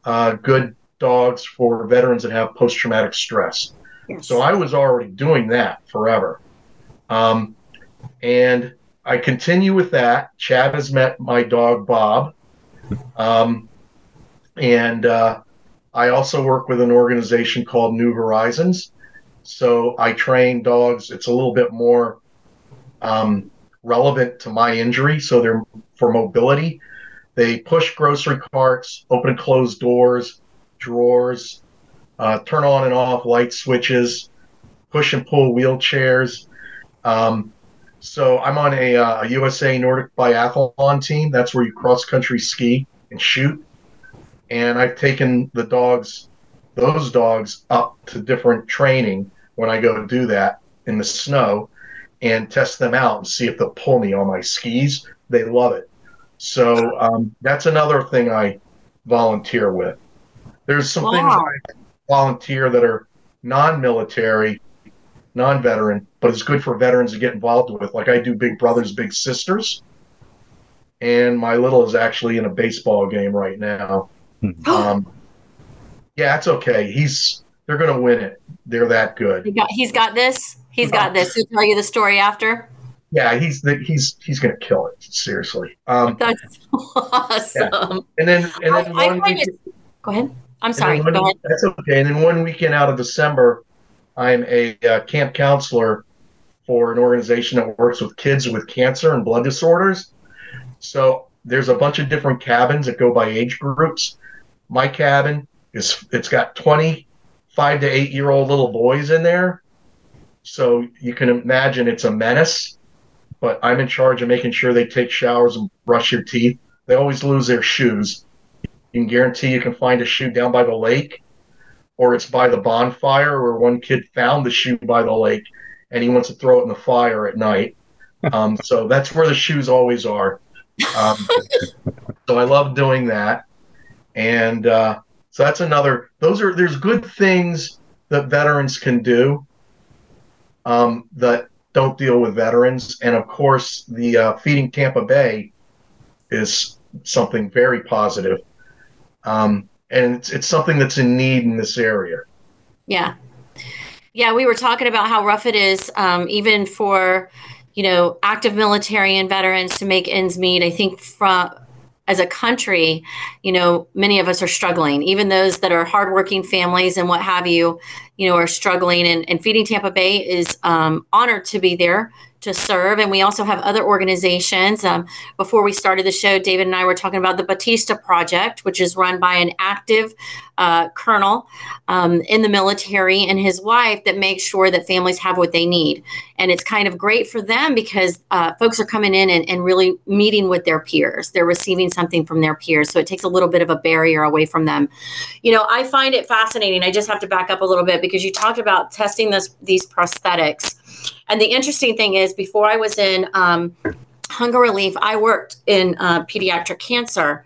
uh, good dogs for veterans that have post traumatic stress. So I was already doing that forever. Um, and I continue with that. Chad has met my dog, Bob. Um, and uh, I also work with an organization called New Horizons. So I train dogs. It's a little bit more um, relevant to my injury. So they're for mobility. They push grocery carts, open and close doors, drawers, uh, turn on and off light switches, push and pull wheelchairs. Um, so I'm on a, uh, a USA Nordic biathlon team. That's where you cross country ski and shoot. And I've taken the dogs, those dogs, up to different training when I go to do that in the snow and test them out and see if they'll pull me on my skis. They love it. So um, that's another thing I volunteer with. There's some things Wow. I volunteer that are non-military, non-veteran, but it's good for veterans to get involved with. Like I do Big Brothers Big Sisters, and my little is actually in a baseball game right now. um, yeah, it's okay. He's they're gonna win it. They're that good. He got, he's got this. He's got this. He'll tell you the story after. Yeah, he's the, he's he's gonna kill it. Seriously. Um, That's *laughs* awesome. and then and then I one find it. Go ahead. I'm sorry. one-. That's okay. And then one weekend out of December, I'm a uh, camp counselor for an organization that works with kids with cancer and blood disorders. So there's a bunch of different cabins that go by age groups. My cabin is it's got 25 to 8 year old little boys in there. So you can imagine it's a menace. But I'm in charge of making sure they take showers and brush their teeth. They always lose their shoes. You can guarantee you can find a shoe down by the lake or it's by the bonfire where one kid found the shoe by the lake and he wants to throw it in the fire at night. Um, so that's where the shoes always are. Um, *laughs* so I love doing that, and uh, so that's another. Those are there's good things that veterans can do um, that don't deal with veterans, and of course the uh, feeding Tampa Bay is something very positive. Um, and it's, it's something that's in need in this area. Yeah. Yeah, we were talking about how rough it is, um, even for, you know, active military and veterans to make ends meet. I think from as a country, you know, many of us are struggling. Even those that are hardworking families and what have you, you know, are struggling. And, and Feeding Tampa Bay is um, honored to be there to serve. And we also have other organizations. Um, before we started the show, David and I were talking about the Batista Project, which is run by an active uh, colonel um, in the military and his wife that makes sure that families have what they need. And it's kind of great for them because uh, folks are coming in and, and really meeting with their peers. They're receiving something from their peers. So it takes a little bit of a barrier away from them. You know, I find it fascinating. I just have to back up a little bit because you talked about testing this, these prosthetics. And the interesting thing is, before I was in um, hunger relief, I worked in uh, pediatric cancer.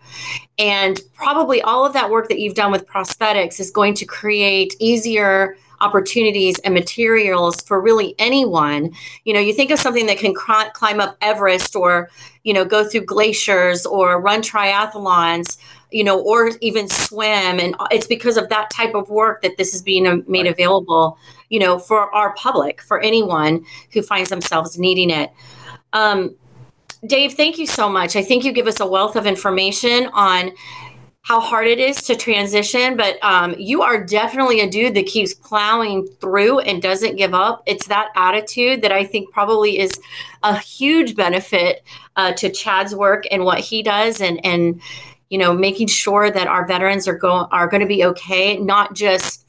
And probably all of that work that you've done with prosthetics is going to create easier opportunities and materials for really anyone. You know, you think of something that can cr- climb up Everest or, you know, go through glaciers or run triathlons, you know, or even swim. And it's because of that type of work that this is being uh, made available, you know, for our public, for anyone who finds themselves needing it. Um, Dave, thank you so much. I think you give us a wealth of information on how hard it is to transition, but um, you are definitely a dude that keeps plowing through and doesn't give up. It's that attitude that I think probably is a huge benefit uh, to Chad's work and what he does, and and you know making sure that our veterans are going are going to be okay, not just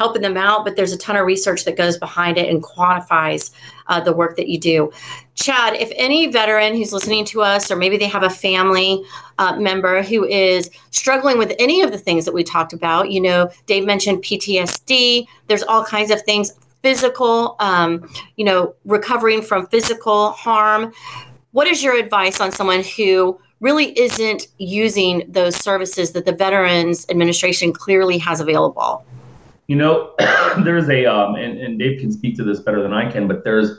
helping them out, but there's a ton of research that goes behind it and quantifies uh, the work that you do. Chad, if any veteran who's listening to us, or maybe they have a family uh, member who is struggling with any of the things that we talked about, you know, Dave mentioned PTSD, there's all kinds of things, physical, um, you know, recovering from physical harm. What is your advice on someone who really isn't using those services that the Veterans Administration clearly has available? You know, *coughs* there's a, um, and, and Dave can speak to this better than I can, but there's,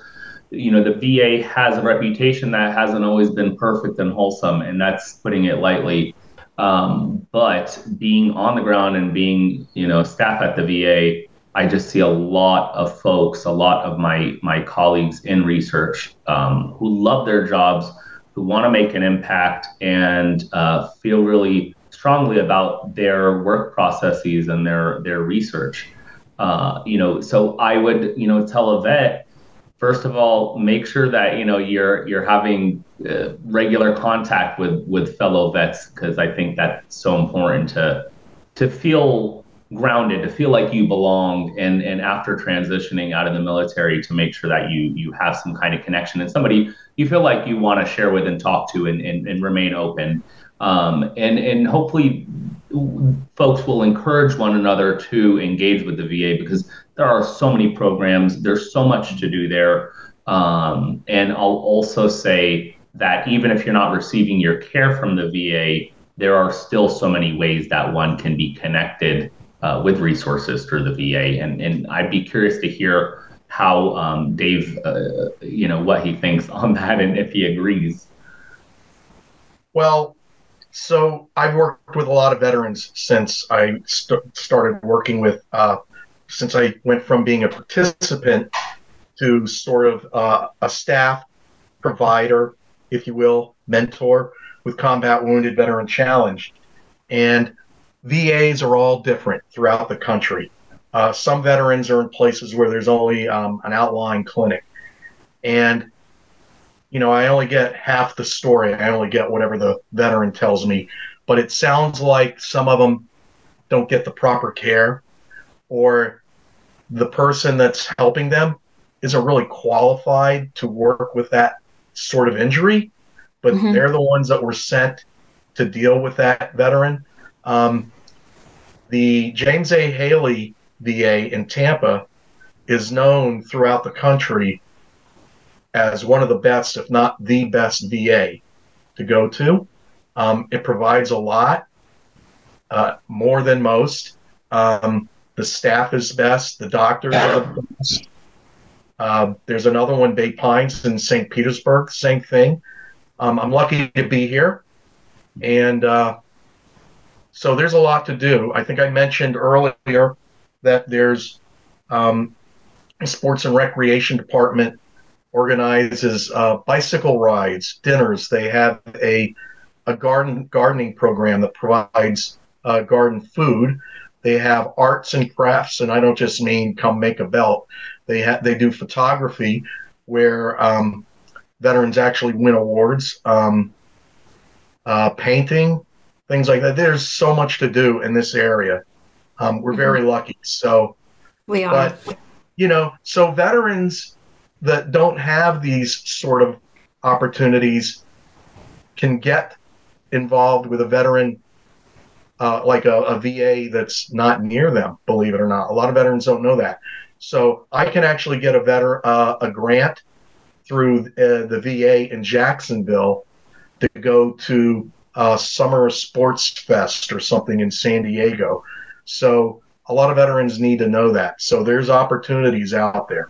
you know, the VA has a reputation that hasn't always been perfect and wholesome, and that's putting it lightly. Um, but being on the ground and being, you know, staff at the VA, I just see a lot of folks, a lot of my my colleagues in research um, who love their jobs, who want to make an impact, and uh, feel really strongly about their work processes and their their research. Uh, you know, so I would you know tell a vet first of all make sure that you know you're you're having uh, regular contact with with fellow vets because I think that's so important to to feel grounded to feel like you belong and and after transitioning out of the military to make sure that you you have some kind of connection and somebody you feel like you want to share with and talk to and, and, and remain open um, and and hopefully folks will encourage one another to engage with the VA because there are so many programs. There's so much to do there. Um, and I'll also say that even if you're not receiving your care from the VA, there are still so many ways that one can be connected uh, with resources through the VA. And, and I'd be curious to hear how um, Dave, uh, you know, what he thinks *laughs* on that and if he agrees. Well, so I've worked with a lot of veterans since I st- started working with, uh, since I went from being a participant to sort of uh, a staff provider, if you will, mentor with Combat Wounded Veteran Challenge. And VAs are all different throughout the country. Uh, some veterans are in places where there's only um, an outlying clinic. And you know, I only get half the story. I only get whatever the veteran tells me. But it sounds like some of them don't get the proper care, or the person that's helping them isn't really qualified to work with that sort of injury, but mm-hmm. they're the ones that were sent to deal with that veteran. Um, the James A. Haley VA in Tampa is known throughout the country as one of the best, if not the best VA. to go to. Um, it provides a lot, uh, more than most. Um, the staff is best. The doctors are the best. Uh, there's another one, Bay Pines in St. Petersburg, same thing. Um, I'm lucky to be here. And uh, so there's a lot to do. I think I mentioned earlier that there's um, a sports and recreation department organizes uh, bicycle rides, dinners. They have a a garden gardening program that provides uh, garden food. They have arts and crafts, and I don't just mean come make a belt. They have they do photography where um, veterans actually win awards, um, uh, painting, things like that. There's so much to do in this area. Um, we're very lucky. So We are. but you know, so veterans that don't have these sort of opportunities can get involved with a veteran uh, like a, a VA that's not near them. Believe it or not, a lot of veterans don't know that. So I can actually get a veteran uh, a grant through uh, the VA in Jacksonville to go to a Summer Sports Fest or something in San Diego. So a lot of veterans need to know that. So there's opportunities out there.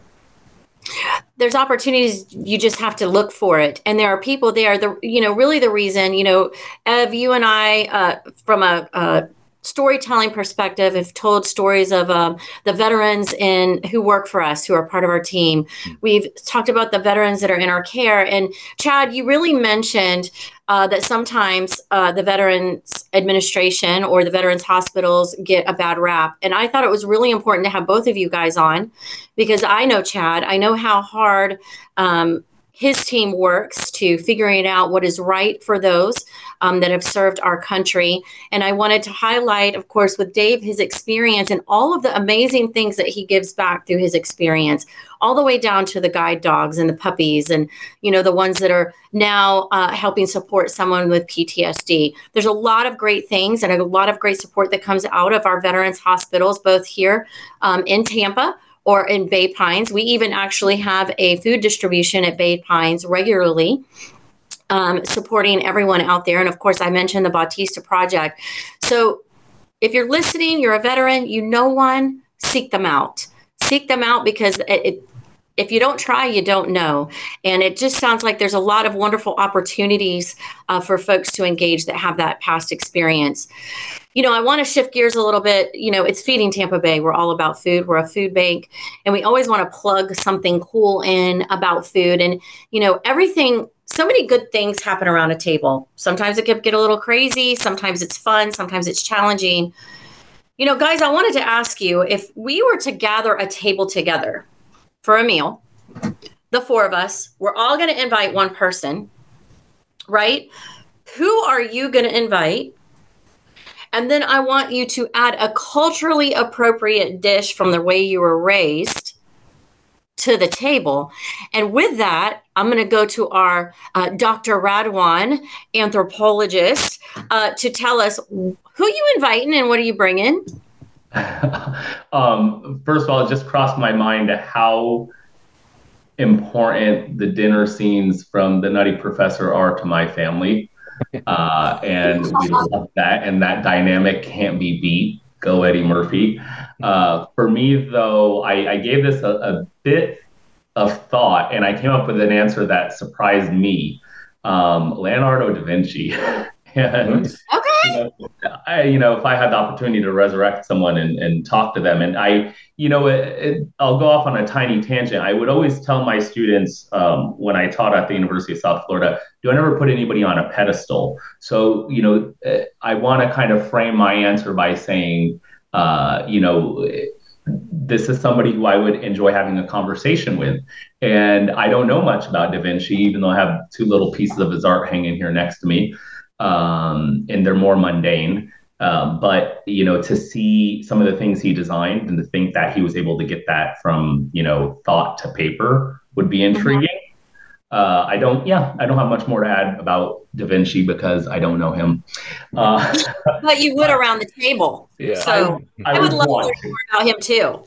There's opportunities you just have to look for it. And there are people there the you know really the reason you know ev you and i uh, from a, a storytelling perspective have told stories of um, the veterans in who work for us who are part of our team. We've talked about the veterans that are in our care. And chad you really mentioned uh, that sometimes uh, the veterans administration or the veterans hospitals get a bad rap. And i thought it was really important to have both of you guys on because I know Chad. I know how hard um, his team works to figuring out what is right for those um, that have served our country. And I wanted to highlight, of course, with Dave, his experience and all of the amazing things that he gives back through his experience, all the way down to the guide dogs and the puppies and, you know, the ones that are now uh, helping support someone with PTSD. There's a lot of great things and a lot of great support that comes out of our veterans hospitals, both here um, in Tampa or in Bay Pines. We even actually have a food distribution at Bay Pines regularly. Um, supporting everyone out there. And of course, I mentioned the Bautista Project. So if you're listening, you're a veteran, you know one, seek them out. Seek them out because it, it, if you don't try, you don't know. And it just sounds like there's a lot of wonderful opportunities uh, for folks to engage that have that past experience you know, I want to shift gears a little bit. You know, it's Feeding Tampa Bay. We're all about food. We're a food bank, and we always want to plug something cool in about food. And, you know, everything, so many good things happen around a table. Sometimes it can get a little crazy. Sometimes it's fun. Sometimes it's challenging. You know, guys, I wanted to ask you if we were to gather a table together for a meal, the four of us, we're all going to invite one person, right? Who are you going to invite? And then I want you to add a culturally appropriate dish from the way you were raised to the table. And with that, I'm going to go to our uh, Dr. Radwan, anthropologist, uh, to tell us who you inviting and what are you bringing? *laughs* um, first of all, it just crossed my mind how important the dinner scenes from the Nutty Professor are to my family. Uh, and we love that, and that dynamic can't be beat. Go Eddie Murphy. Uh, for me, though, I, I gave this a, a, bit of thought, and I came up with an answer that surprised me. Um, Leonardo da Vinci. *laughs* and. You know, I, you know, if I had the opportunity to resurrect someone and, and talk to them, and I, you know, it, it, I'll go off on a tiny tangent. I would always tell my students um, when I taught at the University of South Florida, do I never put anybody on a pedestal? So, you know, I want to kind of frame my answer by saying, uh, you know, this is somebody who I would enjoy having a conversation with. And I don't know much about Da Vinci, even though I have two little pieces of his art hanging here next to me um, and they're more mundane. Um, but you know, to see some of the things he designed and to think that he was able to get that from you know thought to paper would be intriguing. Uh, I don't, yeah, I don't have much more to add about Da Vinci because I don't know him. Uh, *laughs* but you would around the table. Yeah. So I, I, I would, would love to learn more about him too.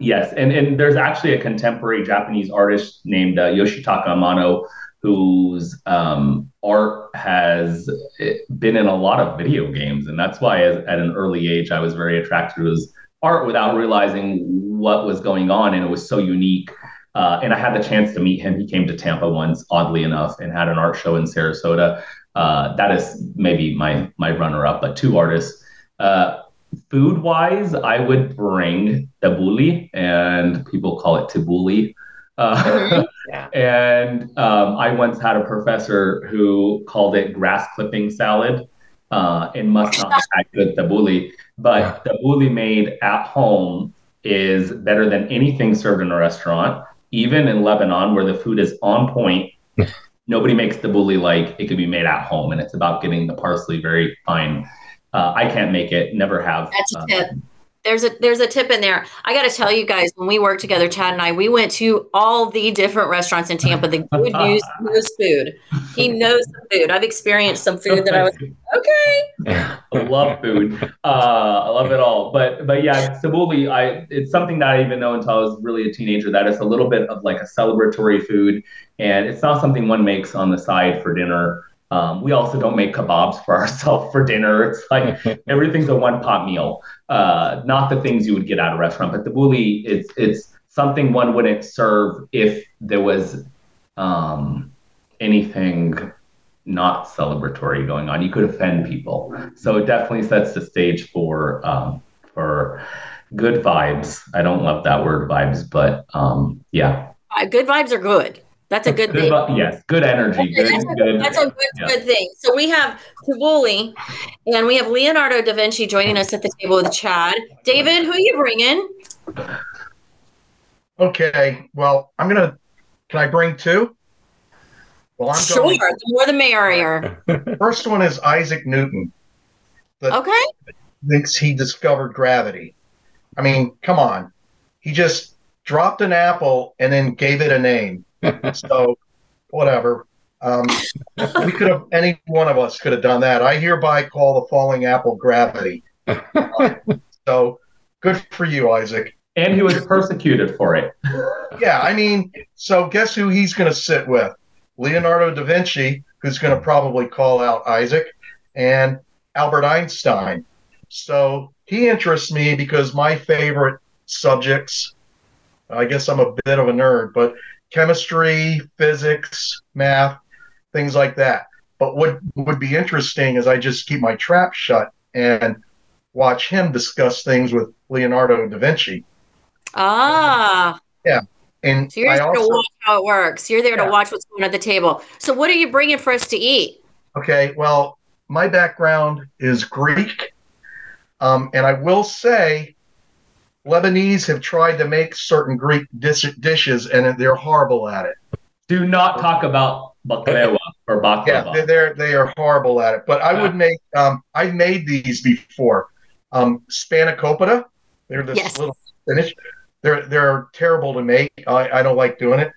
Yes, and and there's actually a contemporary Japanese artist named uh, Yoshitaka Amano whose um, art has eh, been in a lot of video games, and that's why, as, at an early age, I was very attracted to his art without realizing what was going on, and it was so unique. Uh, and I had the chance to meet him. He came to Tampa once, oddly enough, and had an art show in Sarasota. Uh, that is maybe my my runner up, but two artists. Uh, food wise, I would bring tabbouleh, and people call it tabbouleh. Uh, mm-hmm. *laughs* yeah. And um, I once had a professor who called it grass clipping salad. Uh, and must not have good tabbouleh, but tabbouleh made at home is better than anything served in a restaurant. Even in Lebanon, where the food is on point, *laughs* nobody makes tabbouleh like it could be made at home, and it's about getting the parsley very fine. Uh, I can't make it, never have. That's a tip. Uh, there's a there's a tip in there. I got to tell you guys, when we worked together, Chad and I, we went to all the different restaurants in Tampa. The *laughs* good news knows food. He knows the food. I've experienced some food that I was okay. I love food. Uh, I love it all. But but yeah, tabbouleh, I it's something that I didn't even know until I was really a teenager. That it's a little bit of like a celebratory food, and it's not something one makes on the side for dinner. Um, we also don't make kebabs for *laughs* ourselves for dinner. It's like *laughs* everything's a one pot meal, uh, not the things you would get at a restaurant. But the tabbouleh, it's it's something one wouldn't serve if there was um, anything not celebratory going on. You could offend people. So it definitely sets the stage for um, for good vibes. I don't love that word vibes, but um, yeah. Uh, good vibes are good. That's a good, good thing. yes, good energy. Good, that's, a, good, that's a good, yeah. good thing. So we have Tabbouleh and we have Leonardo da Vinci joining us at the table with Chad. David, who are you bringing? Okay. Well, I'm going to, can I bring two? Well, I'm sure. Going, the more the merrier. *laughs* First one is Isaac Newton. okay. Thinks he discovered gravity. I mean, come on. He just dropped an apple and then gave it a name so whatever. Um, we could have any one of us could have done that. I hereby call the falling apple gravity. Uh, *laughs* so good for you, Isaac. And he was persecuted for it. yeah, I mean, so guess who he's going to sit with? Leonardo da Vinci, who's going to probably call out Isaac, and Albert Einstein. So he interests me because my favorite subjects, I guess I'm a bit of a nerd, but chemistry, physics, math, things like that. But what would be interesting is I just keep my trap shut and watch him discuss things with Leonardo da Vinci. Ah. Yeah. And so you're there also, to watch how it works. You're there yeah. to watch what's going on at the table. So what are you bringing for us to eat? Okay. Well, my background is Greek. Um, and I will say Lebanese have tried to make certain Greek dish- dishes, and they're horrible at it. Do not talk about baklava or baklava. Yeah, they're they are horrible at it. But I yeah. would make. Um, I've made these before. Um, spanakopita. They're this yes. little spinach. They're they're terrible to make. I, I don't like doing it.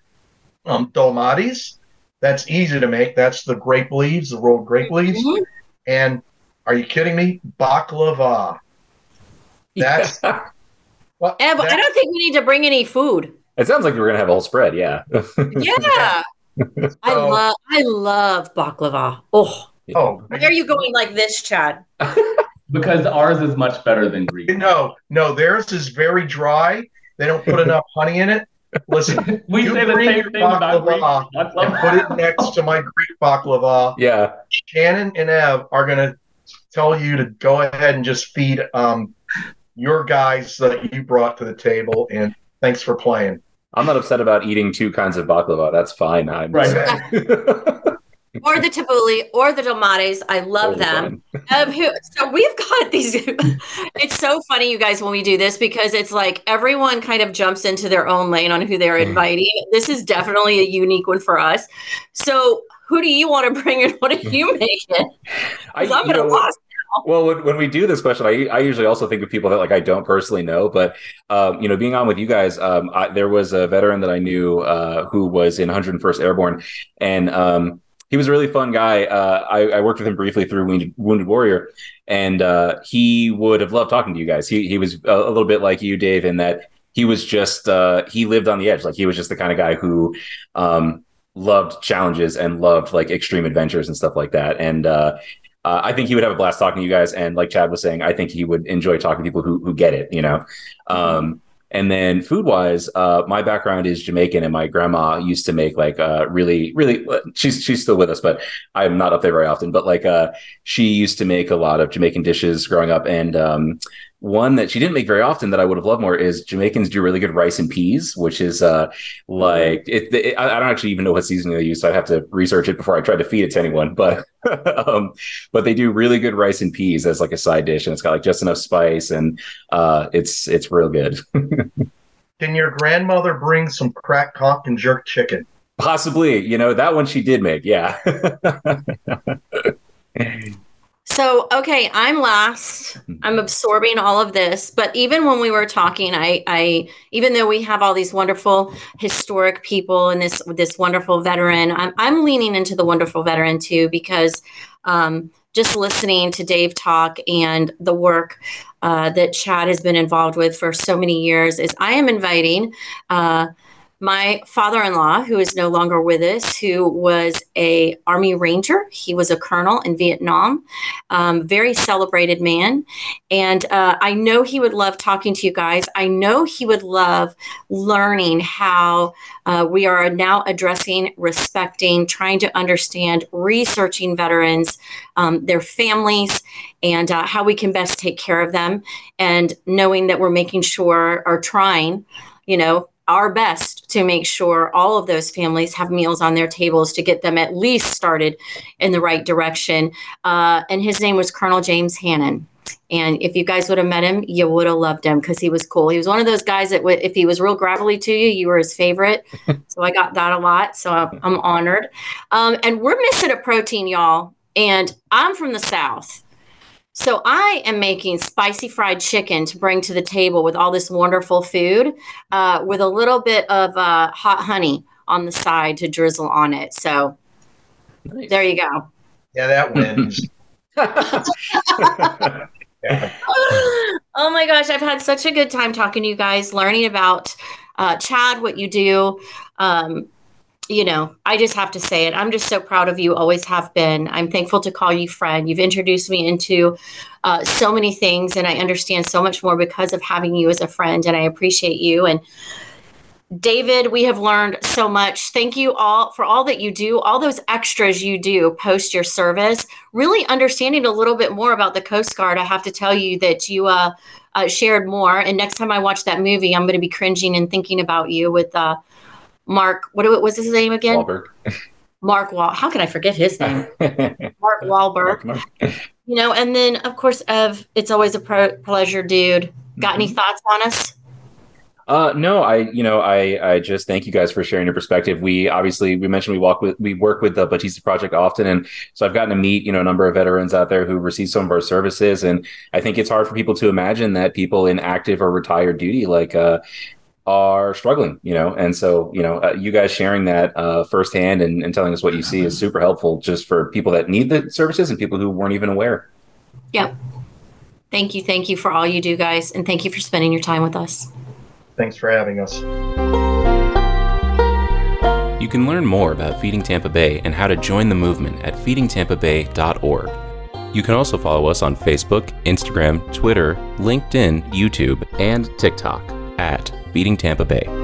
Um, dolmades. That's easy to make. That's the grape leaves, the rolled grape leaves. Mm-hmm. And are you kidding me? Baklava. That's *laughs* Well, Ev, that, I don't think we need to bring any food. It sounds like we're gonna have a whole spread. Yeah. *laughs* yeah. *laughs* I love I love baklava. Oh. Oh. Why are you going like this, Chad? *laughs* because ours is much better than Greek. No, no, theirs is very dry. They don't put enough honey in it. Listen, we say the same thing about Greek and put it next to my Greek baklava. Yeah. Shannon and Ev are gonna tell you to go ahead and just feed um, your guys that you brought to the table, and thanks for playing. I'm not upset about eating two kinds of baklava. That's fine. I'm right. *laughs* or the tabbouleh or the dolmades. I love them. *laughs* Um, so we've got these. *laughs* it's so funny, you guys, when we do this because it's like everyone kind of jumps into their own lane on who they're mm. inviting. This is definitely a unique one for us. So who do you want to bring in? What are you making? I'm gonna lost *laughs* well, when, when, we do this question, I, I usually also think of people that like I don't personally know, but um, you know, being on with you guys, um, I, there was a veteran that I knew uh, who was in 101st Airborne, and um, he was a really fun guy. Uh, I, I, worked with him briefly through Wounded, Wounded Warrior, and uh, he would have loved talking to you guys. He he was a, a little bit like you, Dave, in that he was just uh, he lived on the edge. Like he was just the kind of guy who um, loved challenges and loved like extreme adventures and stuff like that. And uh, uh, I think he would have a blast talking to you guys. And like Chad was saying, I think he would enjoy talking to people who who get it. You know. Um, and then food wise, uh, my background is Jamaican, and my grandma used to make like uh, really, really. She's she's still with us, but I'm not up there very often. But like, uh, she used to make a lot of Jamaican dishes growing up, and um, one that she didn't make very often that I would have loved more is Jamaicans do really good rice and peas, which is uh like it, it, I don't actually even know what seasoning they use, so I'd have to research it before I try to feed it to anyone. But *laughs* um, but they do really good rice and peas as like a side dish, and it's got like just enough spice, and uh, it's it's real good. *laughs* Can your grandmother bring some crack conch and jerk chicken? Possibly, you know that one she did make, yeah. *laughs* So, okay, I'm last. Mm-hmm. I'm absorbing all of this, but even when we were talking, I, I, even though we have all these wonderful historic people and this, this wonderful veteran, I'm, I'm leaning into the wonderful veteran too because um, just listening to Dave talk and the work uh, that Chad has been involved with for so many years is I am inviting. Uh, my father-in-law who is no longer with us who was a army ranger he was a colonel in vietnam um, very celebrated man. And uh, i know he would love talking to you guys. I know he would love learning how uh, we are now addressing respecting trying to understand researching veterans um, their families and uh, how we can best take care of them. And knowing that we're making sure or trying you know our best to make sure all of those families have meals on their tables to get them at least started in the right direction. Uh, and his name was Colonel James Hannon. And if you guys would have met him, you would have loved him because he was cool. He was one of those guys that, w- if he was real gravelly to you, you were his favorite. *laughs* so I got that a lot. So I'm, I'm honored. Um, and we're missing a protein, y'all. And I'm from the South. So I am making spicy fried chicken to bring to the table with all this wonderful food, uh, with a little bit of uh, hot honey on the side to drizzle on it. So nice. there you go. Yeah, that wins. yeah. *laughs* *laughs* Oh my gosh, I've had such a good time talking to you guys, learning about uh, Chad, what you do. Um, you know, I just have to say it. I'm just so proud of you, always have been. I'm thankful to call you friend. You've introduced me into uh, so many things, and I understand so much more because of having you as a friend, and I appreciate you. And David, we have learned so much. Thank you all for all that you do, all those extras you do post your service. Really understanding a little bit more about the Coast Guard. I have to tell you that you uh, uh, shared more. And next time I watch that movie, I'm going to be cringing and thinking about you with uh, Mark, what was his name again? Wahlberg. Mark Wall. How can I forget his name? *laughs* Mark Wahlberg. Mark, Mark. You know, and then of course, Ev. It's always a pro- pleasure, dude. Got mm-hmm. any thoughts on us? Uh, no, I, you know, I, I just thank you guys for sharing your perspective. We obviously, we mentioned we walk with, we work with the Batista Project often. And so I've gotten to meet, you know, a number of veterans out there who receive some of our services. And I think it's hard for people to imagine that people in active or retired duty, like, uh, are struggling, you know, and so you know, uh, you guys sharing that uh, firsthand and, and telling us what you see is super helpful, just for people that need the services and people who weren't even aware. Yep. Thank you, thank you for all you do, guys, and thank you for spending your time with us. Thanks for having us. You can learn more about Feeding Tampa Bay and how to join the movement at feedingtampabay.org. You can also follow us on Facebook, Instagram, Twitter, LinkedIn, YouTube, and TikTok at Feeding Tampa Bay.